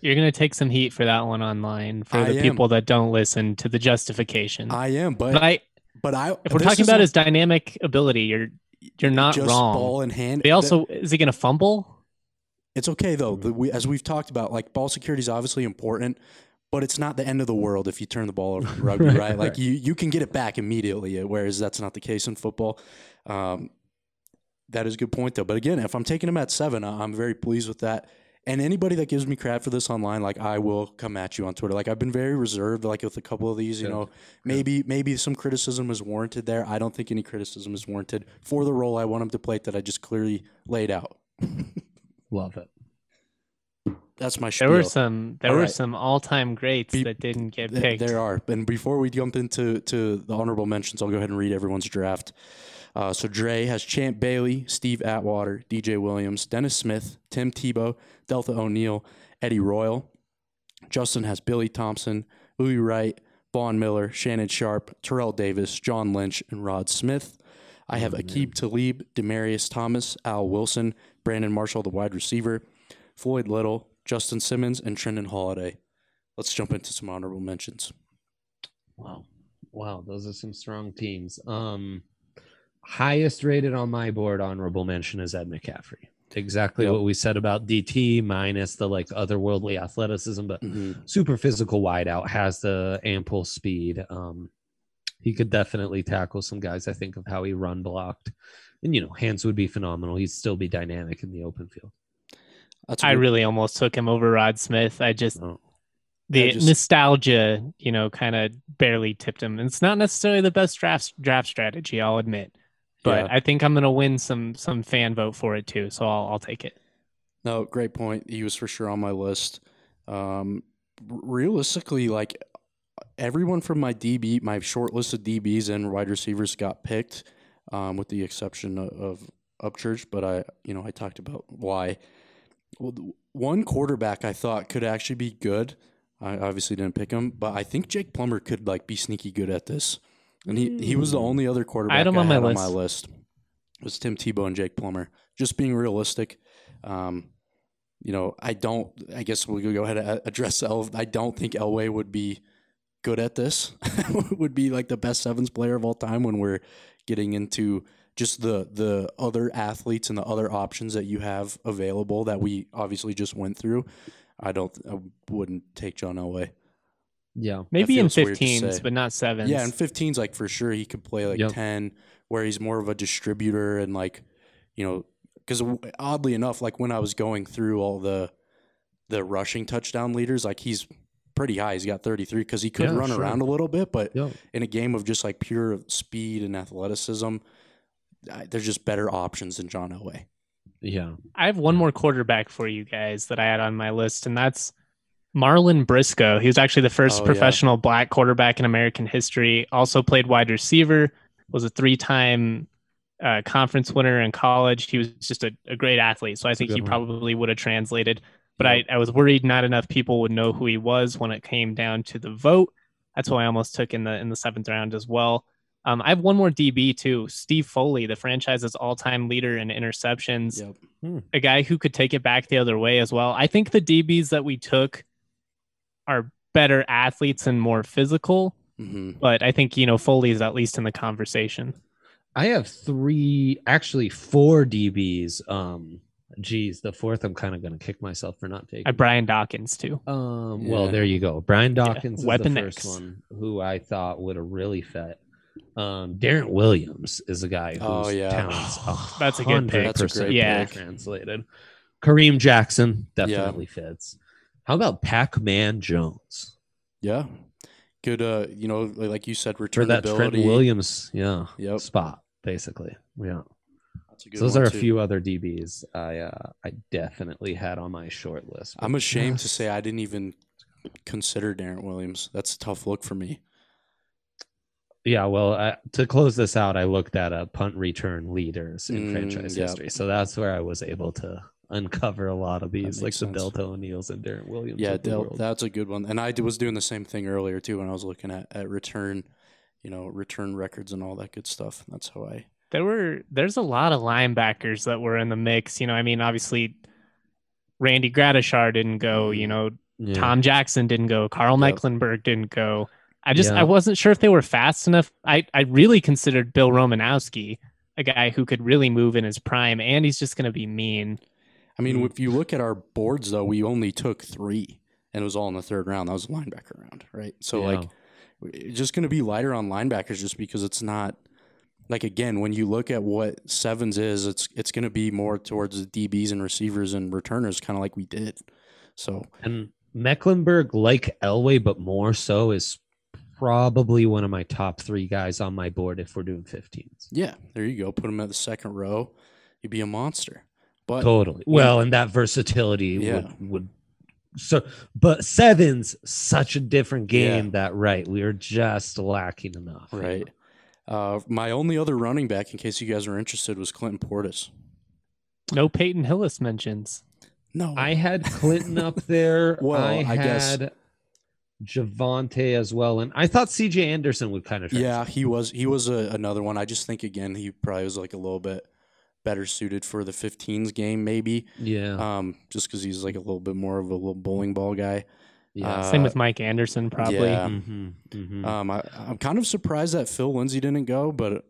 You're gonna take some heat for that one online for
I
the
am.
people that don't listen to the justification.
I am, but
but I,
but I
if we're talking about
not
his dynamic ability, you're you're not
just
wrong.
ball in hand.
They also is he gonna fumble?
It's okay though. The, we, as we've talked about, like ball security is obviously important, but it's not the end of the world if you turn the ball over in rugby,
Right,
right? Like you you can get it back immediately, whereas that's not the case in football. Um, that is a good point though. But again, if I'm taking him at seven, I'm very pleased with that. And anybody that gives me crap for this online, like I will come at you on Twitter. Like I've been very reserved, like with a couple of these. You
Yeah.
know, maybe maybe some criticism is warranted there. I don't think any criticism is warranted for the role I want him to play that I just clearly laid out.
Love it.
That's my
There were some there
All
were
right.
some all time greats
Be-
that didn't get picked.
There are. And before we jump into to the honorable mentions, I'll go ahead and read everyone's draft. Uh, so Dre has Champ Bailey, Steve Atwater, DJ Williams, Dennis Smith, Tim Tebow, Deltha O'Neal, Eddie Royal. Justin has Billy Thompson, Louis Wright, Von Miller, Shannon Sharpe, Terrell Davis, John Lynch, and Rod Smith. I have Aqib Talib, Demaryius Thomas, Al Wilson, Brandon Marshall, the wide receiver, Floyd Little, Justin Simmons, and Trindon Holliday. Let's jump into some honorable mentions.
Wow. Wow, those are some strong teams. Um highest rated on my board honorable mention is Ed McCaffrey. Exactly
Yep.
what we said about DT minus the like otherworldly athleticism, but
Mm-hmm.
super physical wideout has the ample speed. Um he could definitely tackle some guys. I think of how he run blocked. And you know, hands would be phenomenal. He'd still be dynamic in the open field.
That's a
I
good-
really almost took him over Rod Smith. I just
Oh.
the
just-
nostalgia, you know, kind of barely tipped him. And it's not necessarily the best draft draft strategy, I'll admit. But
Yeah.
I think I'm gonna win some some fan vote for it too. So I'll I'll take it.
No, great point. He was for sure on my list. Um, realistically, like everyone from my DB, my short list of DBs and wide receivers got picked, um, with the exception of, of Upchurch. But I, you know, I talked about why. Well, one quarterback I thought could actually be good. I obviously didn't pick him, but I think Jake Plummer could like be sneaky good at this. And he, he was the
Mm.
only other quarterback I,
had him on my
had
list.
on my list. Was Tim Tebow and Jake Plummer. Just being realistic. Um, you know, I don't. I guess we'll go ahead and address El. I don't think Elway would be good at this. would be like the best sevens player of all time when we're getting into just the the other athletes and the other options that you have available that we obviously just went through. I don't. I wouldn't take John Elway.
Yeah.
Maybe in
feels
15s, but not sevens.
Yeah, and 15's like for sure he could play like
Yep.
10 where he's more of a distributor and like, you know, cuz oddly enough like when I was going through all the the rushing touchdown leaders, like he's pretty high. He's got 33 cuz he could
Yeah,
run
sure.
around a little bit, but
Yeah.
in a game of just like pure speed and athleticism, I- there's just better options than John Elway.
Yeah.
I have one more quarterback for you guys that I had on my list, and that's Marlon Briscoe. He was actually the first
Oh, yeah.
professional black quarterback in American history. Also played wide receiver. Was a three-time uh, conference winner in college. He was just a, a great athlete. So I think he
one.
probably would have translated. But
Yep.
I, I was worried not enough people would know who he was when it came down to the vote. That's who I almost took in the in the seventh round as well. Um, I have one more DB too, Steve Foley, the franchise's all-time leader in interceptions
Yep.
a guy who could take it back the other way as well. I think the DBs that we took are better athletes and more physical,
Mhm.
but I think, you know, Foley is at least in the conversation.
I have three, actually four DBs. Um, Geez, the fourth, I'm kind of going to kick myself for not taking.
I Brian Dawkins too.
Um, well, there you go. Brian Dawkins is
Weapon
the first
X.
one who I thought would have really fit. Um, Darrent Williams is a guy whose
Oh, yeah.
talents
That's a good pick.
That's a
100%
great
Yeah.
translated. Kareem Jackson definitely fits. How about Pac-Man Jones
Yeah. Good. Uh, you know, like you said,
for
return
that Trent Williams, yeah,
Yep.
spot basically. Yeah,
That's a good
so those are a
too.
few other DBs I uh, I definitely had on my short list.
I'm ashamed to say I didn't even consider Darrent Williams. That's a tough look for me.
Yeah, well, I, to close this out, I looked at a punt return leaders in
Mm,
franchise
yeah.
history, so that's where I was able to uncover a lot of these, like
makes
the
sense.
Deltha O'Neals and Darrent Williams.
Yeah, Del, that's a good one. And I was doing the same thing earlier too when I was looking at, at return, you know, return records and all that good stuff. That's how I.
There were there's a lot of linebackers that were in the mix. You know, I mean, obviously Randy Gradishar didn't go. Mm-hmm. You know,
Yeah.
Tom Jackson didn't go. Carl
Yep.
Mecklenburg didn't go. I just
Yeah.
I wasn't sure if they were fast enough. I I really considered Bill Romanowski a guy who could really move in his prime, and he's just going to be mean.
I mean,
Mm.
if you look at our boards though, we only took three, and it was all in the third round. That was a linebacker round, right? So
Yeah.
like, it's just going to be lighter on linebackers just because it's not. Like again, when you look at what sevens is, it's it's going to be more towards the DBs and receivers and returners, kind of like we did. So
And Mecklenburg, like Elway, but more so, is probably one of my top three guys on my board if we're doing 15s.
yeah, there you go. Put him at the second row, you'd be a monster. But
Totally. Well, and that versatility
Yeah.
would, would so but sevens such a different
Yeah.
game that right we are just lacking enough
Right. Uh, my only other running back, in case you guys are interested, was Clinton Portis.
No Peyton Hillis mentions.
No,
I had Clinton up there.
Well,
I,
I guess-
had Javonte as well, and I thought CJ Anderson would kind of
yeah, he was he was a, another one. I just think again he probably was like a little bit better suited for the 15s game, maybe.
yeah
Um, just because he's like a little bit more of a little bowling ball guy.
yeah
uh,
Same with Mike Anderson, probably.
yeah.
Mhm, mhm.
Um, I, I'm kind of surprised that Phil Lindsay didn't go, but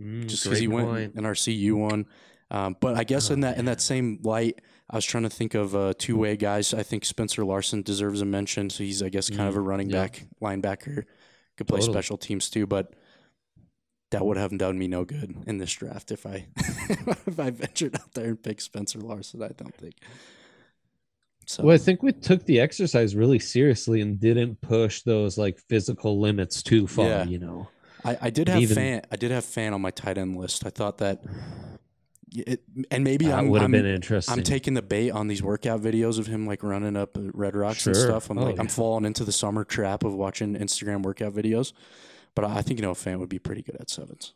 Mm,
just because he
great
went
point.
in our CU one. Um, but I guess in
Oh,
that in that same light, I was trying to think of uh, two way guys. I think Spencer Larsen deserves a mention. So he's I guess kind of a running
Mm, yeah.
back linebacker, could play
Totally.
special teams too. But that would have done me no good in this draft if I if I ventured out there and picked Spencer Larsen. I don't think. So
Well, I think we took the exercise really seriously and didn't push those like physical limits too far.
Yeah.
You know,
I, I did have
even-
Fant. I did have Fant on my tight end list. I thought that. It, and maybe I'm,
would have
I'm
been interesting.
I'm taking the bait on these workout videos of him like running up Red Rocks and stuff. I'm
Oh,
like I'm falling into the summer trap of watching Instagram workout videos. But I I think you know a Fant would be pretty good at sevens.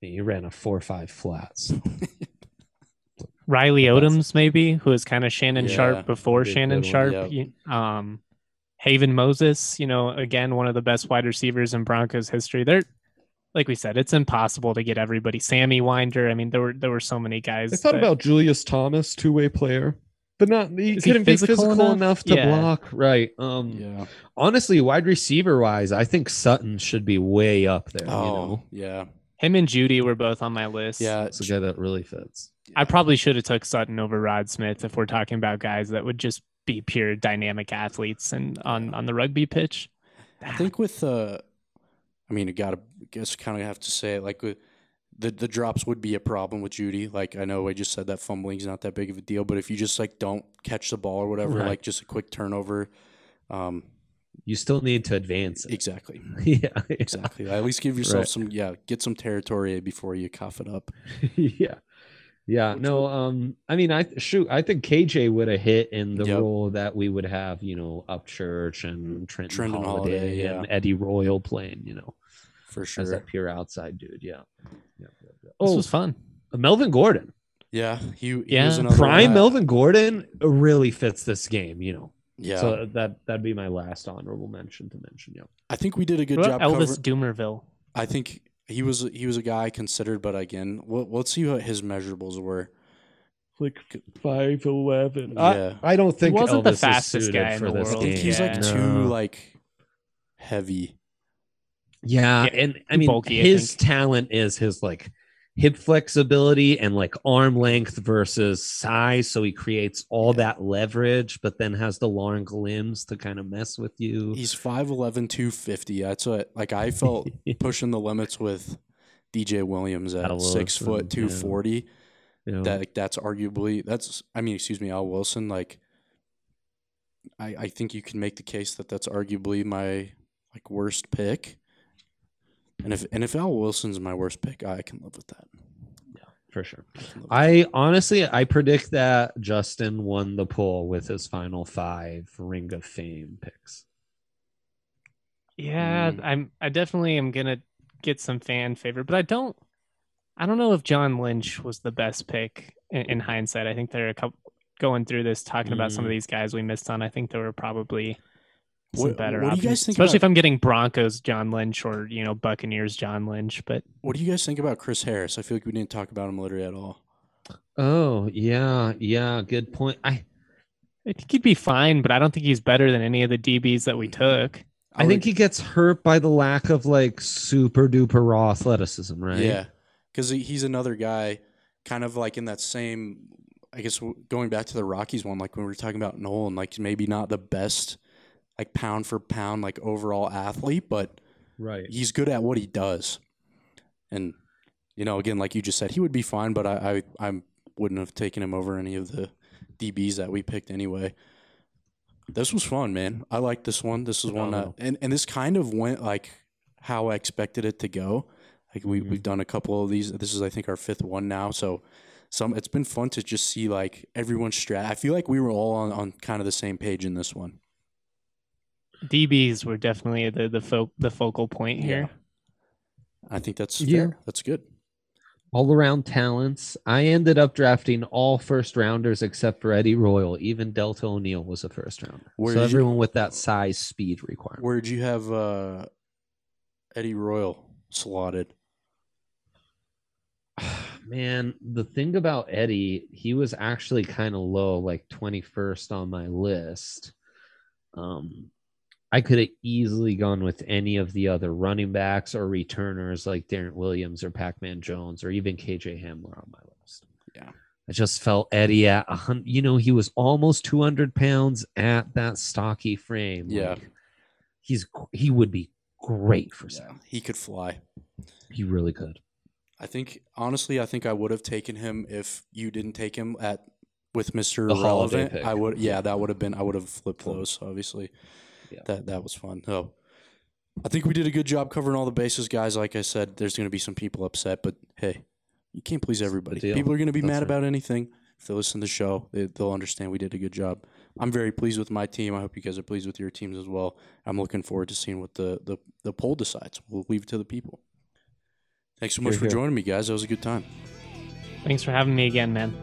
He ran a four five flats.
Riley
That's-
Odoms, maybe, who was kind of Shannon
Yeah,
Sharp before
that'd be a
Shannon
good one,
Sharp.
yep.
Um, Haven Moses, you know, again, one of the best wide receivers in Broncos history. They're like we said, it's impossible to get everybody. Sammy Winder. I mean, there were there were so many guys.
I thought
that-
about Julius Thomas, two way player, but not he
Is
couldn't be
physical
physical
enough?
enough, to
Yeah.
block. Right. Um.
Yeah.
Honestly, wide receiver wise, I think Sutton should be way up there.
Oh,
You know,
yeah.
him and Jeudy were both on my list.
Yeah.
it's a guy that really fits.
I probably should have took Sutton over Rod Smith if we're talking about guys that would just be pure dynamic athletes and on on the rugby pitch.
I think with uh, I mean, I gotta guess kind of have to say it like with the the drops would be a problem with Jeudy. Like I know I just said that fumbling's not that big of a deal, but if you just like don't catch the ball or whatever,
Right.
like just a quick turnover, um,
You still need to advance it.
exactly,
yeah.
exactly. At least give yourself
Right.
some, yeah, get some territory before you cough it up.
yeah. Yeah,
Which
no, um, I mean, I shoot, I think KJ would have hit in the
Yep.
role that we would have, you know, Upchurch and Trenton,
Trenton
Holiday,
Holiday,
and Eddie Royal playing, you know,
For sure.
as
sure.
that pure outside dude. Yeah. yeah. yeah, yeah.
This
Oh,
was fun.
Uh, Melvin Gordon,
Yeah, he, he
Yeah.
was another
prime
one.
Melvin Gordon really fits this game, you know.
Yeah,
So that that'd be my last honorable mention to mention. Yeah.
I think we did a good
What
job.
Elvis
cover-
Dumervil?
I think he was he was a guy considered, but again, we'll, let's see what his measurables were.
Like five eleven.
Yeah.
I, I don't think
wasn't the
Elvis is
fastest guy in
for
the
this
I
world.
think
game.
he's like
Yeah.
too
No.
like heavy.
Yeah,
Yeah,
and I mean
bulky,
his
think.
talent is his like hip flexibility and like arm length versus size. So he creates all that leverage, but then has the long limbs to kind of mess with you.
He's 5'11", 250. That's what like I felt pushing the limits with DJ Williams at
Al
six
Wilson,
foot two forty.
You know?
That like, that's arguably that's I mean excuse me Al Wilson like. I I think you can make the case that that's arguably my like worst pick. And if and if Al Wilson's my worst pick, I can live with that.
Yeah, for sure.
I can live with
I honestly, I predict that Justin won the poll with his final five Ring of Fame picks.
Yeah,
Mm.
I'm. I definitely am gonna get some fan favor, but I don't. I don't know if John Lynch was the best pick in, in hindsight. I think there are a couple going through this talking about some of
Mm.
these guys we missed on. I think there were probably some
What-
better
what do you guys think
especially
about-
if I'm getting Broncos John Lynch or you know Buccaneers John Lynch. But
What do you guys think about Chris Harris? I feel like we didn't talk about him literally at all.
Oh yeah, yeah, good point. I
I think he'd be fine. But I don't think he's better than any of the DBs that we mm-hmm. took.
I think
would-
he gets hurt by the lack of like super duper raw athleticism, right?
Yeah, because he's another guy, kind of like in that same. I guess going back to the Rockies one, like when we were talking about Nolan, like maybe not the best, like pound for pound, like overall athlete, but
right.
he's good at what he does. And you know, again, like you just said, he would be fine, but I I, I wouldn't have taken him over any of the DBs that we picked anyway. This was fun, man. I like this one. This is one that, and, and this kind of went like how I expected it to go. Like we
Mhm.
we've done a couple of these. This is I think our fifth one now. So some it's been fun to just see like everyone's strat. I feel like we were all on, on kind of the same page in this one.
DBs were definitely the the fo- the focal point here.
I think that's
Yeah.
fair. That's good.
All around talents. I ended up drafting all first rounders except for Eddie Royal. Even Deltha O'Neal was a first rounder.
Where
so
did you-
everyone with that size speed requirement.
Where'd you have uh, Eddie Royal slotted?
Man, the thing about Eddie, he was actually kind of low, like 21st on my list. Um, I could have easily gone with any of the other running backs or returners like Darrent Williams or Pac Man Jones or even KJ Hamler on my list.
Yeah.
I just felt Eddie at a hundred, you know, he was almost 200 pounds at that stocky frame.
Yeah.
Like, he's, he would be great for
Yeah, he could fly.
He really could.
I think honestly, I think I would have taken him if you didn't take him at with Mister
The
Relevant. I would, yeah, that would have been. I would have flipped those. Obviously,
Yeah.
that that was fun. So, I think we did a good job covering all the bases, guys. Like I said, there's going to be some people upset, but hey, you can't please everybody. People are going to be
That's
mad
right.
about anything. If they listen to the show, they, they'll understand we did a good job. I'm very pleased with my team. I hope you guys are pleased with your teams as well. I'm looking forward to seeing what the the, the poll decides. We'll leave it to the people. Thanks so much
Here,
for
here.
joining me, guys. That was a good time.
Thanks for having me again, man.